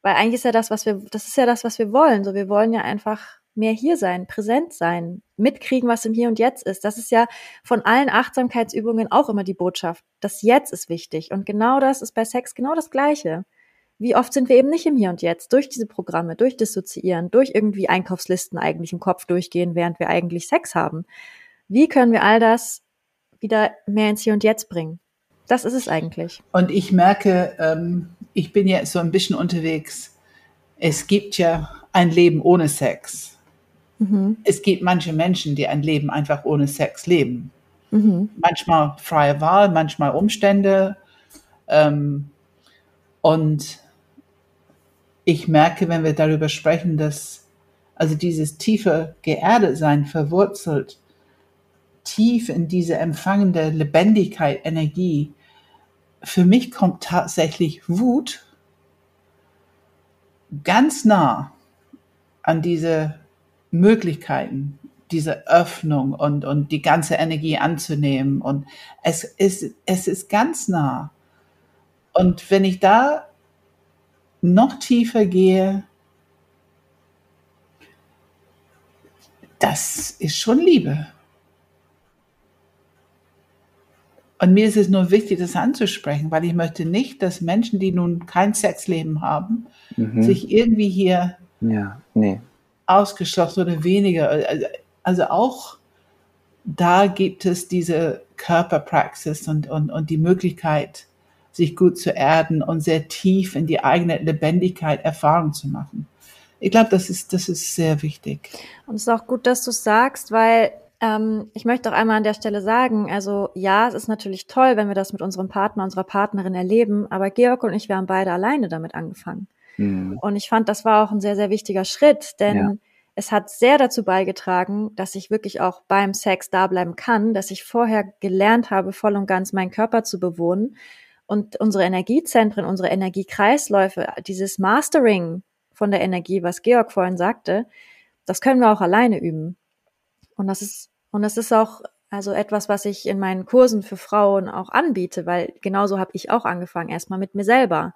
Weil eigentlich ist ja das, was wir, das ist ja das, was wir wollen. So, wir wollen ja einfach mehr hier sein, präsent sein, mitkriegen, was im Hier und Jetzt ist. Das ist ja von allen Achtsamkeitsübungen auch immer die Botschaft. Das Jetzt ist wichtig. Und genau das ist bei Sex genau das Gleiche. Wie oft sind wir eben nicht im Hier und Jetzt durch diese Programme, durch Dissoziieren, durch irgendwie Einkaufslisten eigentlich im Kopf durchgehen, während wir eigentlich Sex haben. Wie können wir all das wieder mehr ins Hier und Jetzt bringen? Das ist es eigentlich. Und ich merke, ähm, ich bin ja so ein bisschen unterwegs. Es gibt ja ein Leben ohne Sex. Mhm. Es gibt manche Menschen, die ein Leben einfach ohne Sex leben. Mhm. Manchmal freie Wahl, manchmal Umstände. Ähm, und ich merke, wenn wir darüber sprechen, dass also dieses tiefe Geerdetsein verwurzelt, tief in diese empfangende Lebendigkeit, Energie, für mich kommt tatsächlich Wut ganz nah an diese Möglichkeiten, diese Öffnung und, und die ganze Energie anzunehmen. Und es ist, es ist ganz nah. Und wenn ich da noch tiefer gehe, das ist schon Liebe. Und mir ist es nur wichtig, das anzusprechen, weil ich möchte nicht, dass Menschen, die nun kein Sexleben haben, mhm. sich irgendwie hier ja, nee ausgeschlossen oder weniger. Also auch da gibt es diese Körperpraxis und, und, und die Möglichkeit, sich gut zu erden und sehr tief in die eigene Lebendigkeit Erfahrung zu machen. Ich glaube, das ist, das ist sehr wichtig. Und es ist auch gut, dass du sagst, weil ähm, ich möchte auch einmal an der Stelle sagen, also ja, es ist natürlich toll, wenn wir das mit unserem Partner, unserer Partnerin erleben, aber Georg und ich, wir haben beide alleine damit angefangen. Mhm. Und ich fand, das war auch ein sehr, sehr wichtiger Schritt, denn ja. es hat sehr dazu beigetragen, dass ich wirklich auch beim Sex da bleiben kann, dass ich vorher gelernt habe, voll und ganz meinen Körper zu bewohnen und unsere Energiezentren, unsere Energiekreisläufe, dieses Mastering von der Energie, was Georg vorhin sagte, das können wir auch alleine üben. Und das ist, und das ist auch also etwas, was ich in meinen Kursen für Frauen auch anbiete, weil genauso habe ich auch angefangen, erstmal mit mir selber.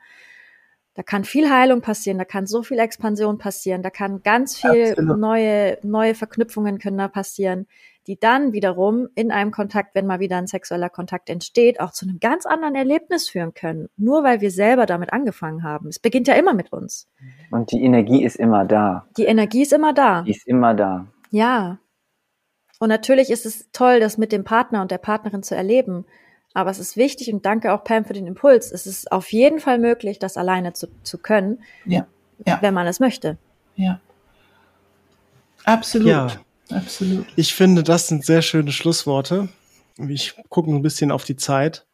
Da kann viel Heilung passieren, da kann so viel Expansion passieren, da kann ganz viel Absolut. neue, neue Verknüpfungen können da passieren, die dann wiederum in einem Kontakt, wenn mal wieder ein sexueller Kontakt entsteht, auch zu einem ganz anderen Erlebnis führen können. Nur weil wir selber damit angefangen haben. Es beginnt ja immer mit uns. Und die Energie ist immer da. Die Energie ist immer da. Die ist immer da. Ja. Und natürlich ist es toll, das mit dem Partner und der Partnerin zu erleben. Aber es ist wichtig und danke auch Pam für den Impuls. Es ist auf jeden Fall möglich, das alleine zu, zu können, ja. Ja. wenn man es möchte. Ja. Absolut. Ja. Absolut. Ich finde, das sind sehr schöne Schlussworte. Ich gucke ein bisschen auf die Zeit.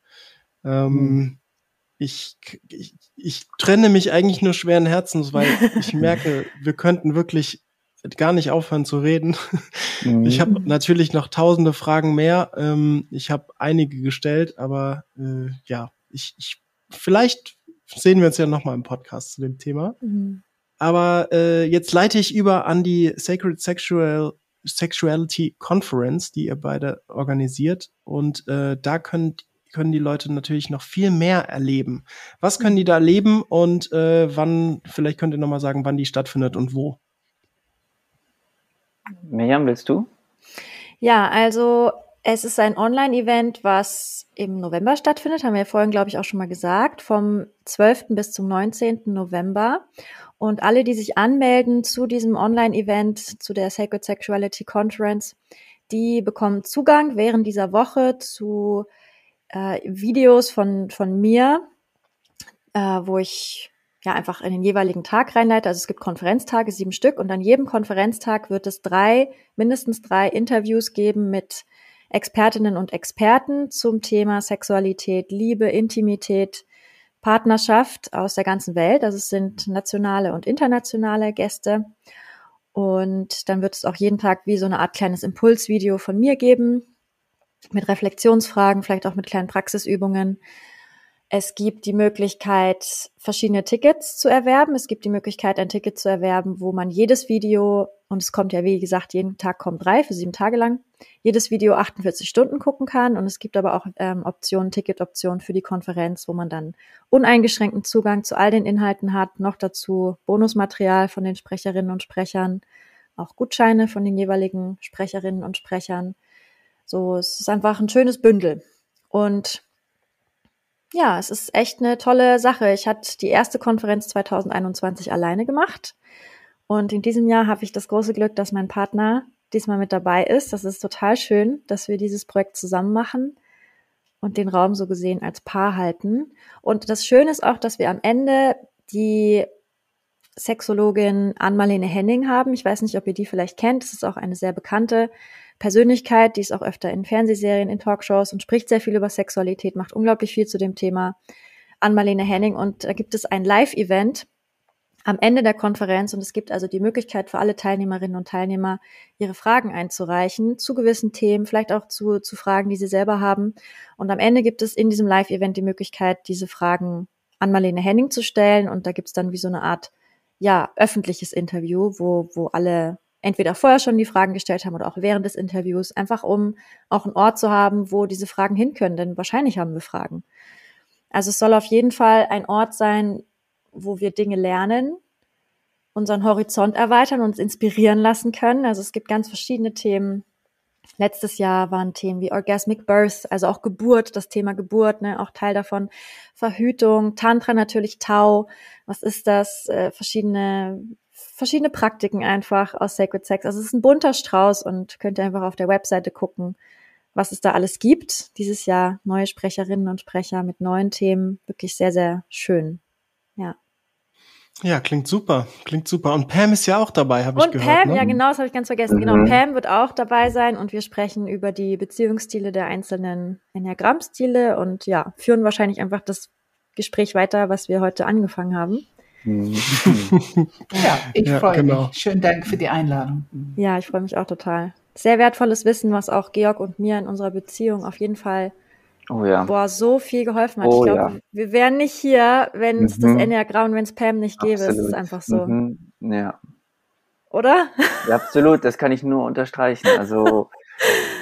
Ähm, hm. ich, ich, ich trenne mich eigentlich nur schweren Herzens, weil ich merke, wir könnten wirklich gar nicht aufhören zu reden. Mhm. Ich habe natürlich noch tausende Fragen mehr. Ähm, ich habe einige gestellt, aber äh, ja, ich, ich vielleicht sehen wir uns ja noch mal im Podcast zu dem Thema. Mhm. Aber äh, jetzt leite ich über an die Sacred Sexual Sexuality Conference, die ihr beide organisiert. Und äh, da können, können die Leute natürlich noch viel mehr erleben. Was können die da erleben und äh, wann, vielleicht könnt ihr noch mal sagen, wann die stattfindet und wo? Miriam, willst du? Ja, also es ist ein Online-Event, was im November stattfindet, haben wir ja vorhin, glaube ich, auch schon mal gesagt, vom 12. bis zum 19. November. Und alle, die sich anmelden zu diesem Online-Event, zu der Sacred Sexuality Conference, die bekommen Zugang während dieser Woche zu äh, Videos von, von mir, äh, wo ich ja einfach in den jeweiligen Tag reinleite. Also es gibt Konferenztage, sieben Stück, und an jedem Konferenztag wird es drei, mindestens drei Interviews geben mit Expertinnen und Experten zum Thema Sexualität, Liebe, Intimität, Partnerschaft aus der ganzen Welt. Also es sind nationale und internationale Gäste. Und dann wird es auch jeden Tag wie so eine Art kleines Impulsvideo von mir geben, mit Reflexionsfragen, vielleicht auch mit kleinen Praxisübungen. Es gibt die Möglichkeit, verschiedene Tickets zu erwerben. Es gibt die Möglichkeit, ein Ticket zu erwerben, wo man jedes Video, und es kommt ja, wie gesagt, jeden Tag kommen drei für sieben Tage lang, jedes Video 48 Stunden gucken kann. Und es gibt aber auch ähm, Optionen, Ticketoptionen für die Konferenz, wo man dann uneingeschränkten Zugang zu all den Inhalten hat. Noch dazu Bonusmaterial von den Sprecherinnen und Sprechern, auch Gutscheine von den jeweiligen Sprecherinnen und Sprechern. So, es ist einfach ein schönes Bündel. Und ja, es ist echt eine tolle Sache. Ich hatte die erste Konferenz 2021 alleine gemacht. Und in diesem Jahr habe ich das große Glück, dass mein Partner diesmal mit dabei ist. Das ist total schön, dass wir dieses Projekt zusammen machen und den Raum so gesehen als Paar halten. Und das Schöne ist auch, dass wir am Ende die Sexologin Ann-Marlene Henning haben. Ich weiß nicht, ob ihr die vielleicht kennt. Das ist auch eine sehr bekannte Persönlichkeit, die ist auch öfter in Fernsehserien, in Talkshows und spricht sehr viel über Sexualität, macht unglaublich viel zu dem Thema an Marlene Henning. Und da gibt es ein Live-Event am Ende der Konferenz und es gibt also die Möglichkeit für alle Teilnehmerinnen und Teilnehmer, ihre Fragen einzureichen zu gewissen Themen, vielleicht auch zu, zu Fragen, die sie selber haben. Und am Ende gibt es in diesem Live-Event die Möglichkeit, diese Fragen an Marlene Henning zu stellen. Und da gibt es dann wie so eine Art, ja, öffentliches Interview, wo, wo alle entweder vorher schon die Fragen gestellt haben oder auch während des Interviews, einfach um auch einen Ort zu haben, wo diese Fragen hin können, denn wahrscheinlich haben wir Fragen. Also es soll auf jeden Fall ein Ort sein, wo wir Dinge lernen, unseren Horizont erweitern, uns inspirieren lassen können. Also es gibt ganz verschiedene Themen. Letztes Jahr waren Themen wie Orgasmic Birth, also auch Geburt, das Thema Geburt, ne, auch Teil davon, Verhütung, Tantra natürlich Tau, was ist das, äh, verschiedene verschiedene Praktiken einfach aus Sacred Sex. Also es ist ein bunter Strauß und könnt ihr einfach auf der Webseite gucken, was es da alles gibt. Dieses Jahr neue Sprecherinnen und Sprecher mit neuen Themen. Wirklich sehr, sehr schön. Ja. Ja, klingt super, klingt super. Und Pam ist ja auch dabei, habe ich gehört. Und Pam, ne? ja genau, das habe ich ganz vergessen. Genau, mhm. Genau, Pam wird auch dabei sein und wir sprechen über die Beziehungsstile der einzelnen Enneagrammstile und ja, führen wahrscheinlich einfach das Gespräch weiter, was wir heute angefangen haben. Mhm. Ja, ich Ja, freue genau. mich. Schönen Dank für die Einladung. Ja, ich freue mich auch total. Sehr wertvolles Wissen, was auch Georg und mir in unserer Beziehung auf jeden Fall Oh ja. boah, so viel geholfen hat. Oh, ich glaube, ja. wir wären nicht hier, wenn es das Mhm. Enneagramm und wenn es Pam nicht gäbe. Es ist Absolut. einfach so. Mhm. Ja. Oder? ja, absolut. Das kann ich nur unterstreichen. Also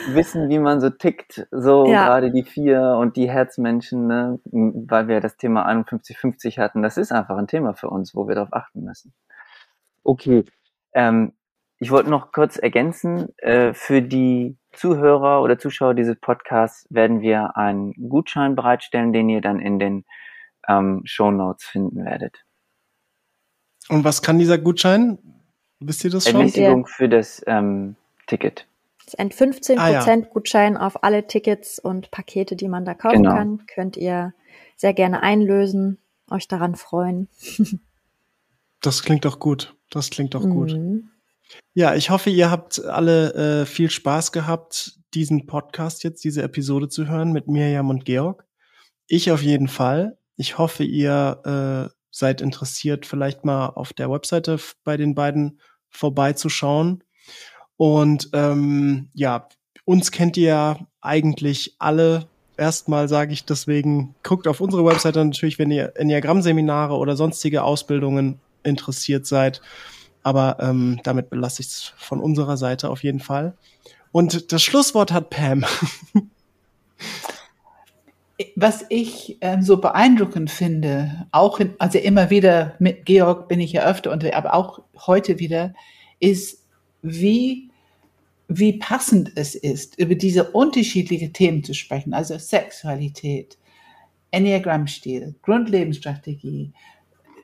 wissen, wie man so tickt, so Ja. gerade die vier und die Herzmenschen, ne? weil wir das Thema 51-50 hatten. Das ist einfach ein Thema für uns, wo wir darauf achten müssen. Okay. Ähm, ich wollte noch kurz ergänzen, äh, für die Zuhörer oder Zuschauer dieses Podcasts werden wir einen Gutschein bereitstellen, den ihr dann in den ähm, Show Notes finden werdet. Und was kann dieser Gutschein? Wisst ihr das schon? Ermäßigung für das ähm, Ticket. Das ist ein 15% Ah, ja. Gutschein auf alle Tickets und Pakete, die man da kaufen Genau. kann. Könnt ihr sehr gerne einlösen, euch daran freuen. Das klingt doch gut. Das klingt doch gut. Mhm. Ja, ich hoffe, ihr habt alle äh, viel Spaß gehabt, diesen Podcast jetzt, diese Episode zu hören mit Mirjam und Georg. Ich auf jeden Fall. Ich hoffe, ihr äh, seid interessiert, vielleicht mal auf der Webseite bei den beiden vorbeizuschauen. Und ähm, ja, uns kennt ihr ja eigentlich alle. Erstmal sage ich deswegen, guckt auf unsere Webseite natürlich, wenn ihr Enneagramm-Seminare oder sonstige Ausbildungen interessiert seid. Aber ähm, damit belasse ich es von unserer Seite auf jeden Fall. Und das Schlusswort hat Pam. Was ich ähm, so beeindruckend finde, auch in, also immer wieder mit Georg bin ich ja öfter und aber auch heute wieder, ist, wie, wie passend es ist, über diese unterschiedlichen Themen zu sprechen, also Sexualität, Enneagrammstil, Grundlebensstrategie,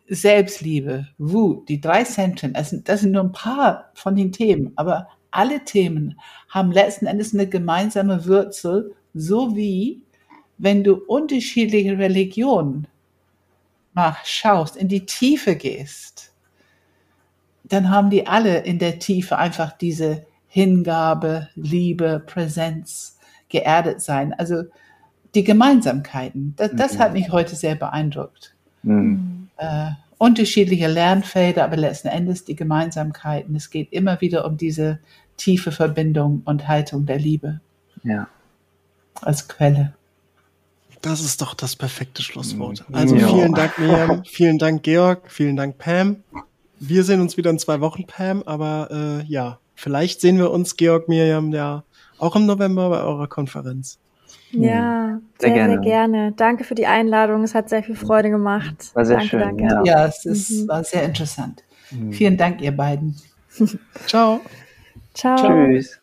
Selbstliebe, Wut, die drei Zentren, das sind, das sind nur ein paar von den Themen, aber alle Themen haben letzten Endes eine gemeinsame Wurzel, so wie wenn du unterschiedliche Religionen mal schaust, in die Tiefe gehst, dann haben die alle in der Tiefe einfach diese Hingabe, Liebe, Präsenz, geerdet sein. Also die Gemeinsamkeiten, das, das Mhm. hat mich heute sehr beeindruckt. Hm. Äh, unterschiedliche Lernfelder, aber letzten Endes die Gemeinsamkeiten. Es geht immer wieder um diese tiefe Verbindung und Haltung der Liebe Ja. als Quelle. Das ist doch das perfekte Schlusswort. Mhm. Also Ja. vielen Dank, Miriam. vielen Dank, Georg. Vielen Dank, Pam. Wir sehen uns wieder in zwei Wochen, Pam. Aber äh, ja, vielleicht sehen wir uns, Georg, Miriam, ja auch im November bei eurer Konferenz. Ja, Sehr sehr, sehr gerne. gerne. Danke für die Einladung. Es hat sehr viel Freude gemacht. War sehr danke, schön, danke. ja. Ja, es ist, Mhm. war sehr interessant. Hm. Vielen Dank, ihr beiden. Ciao. Ciao. Tschüss.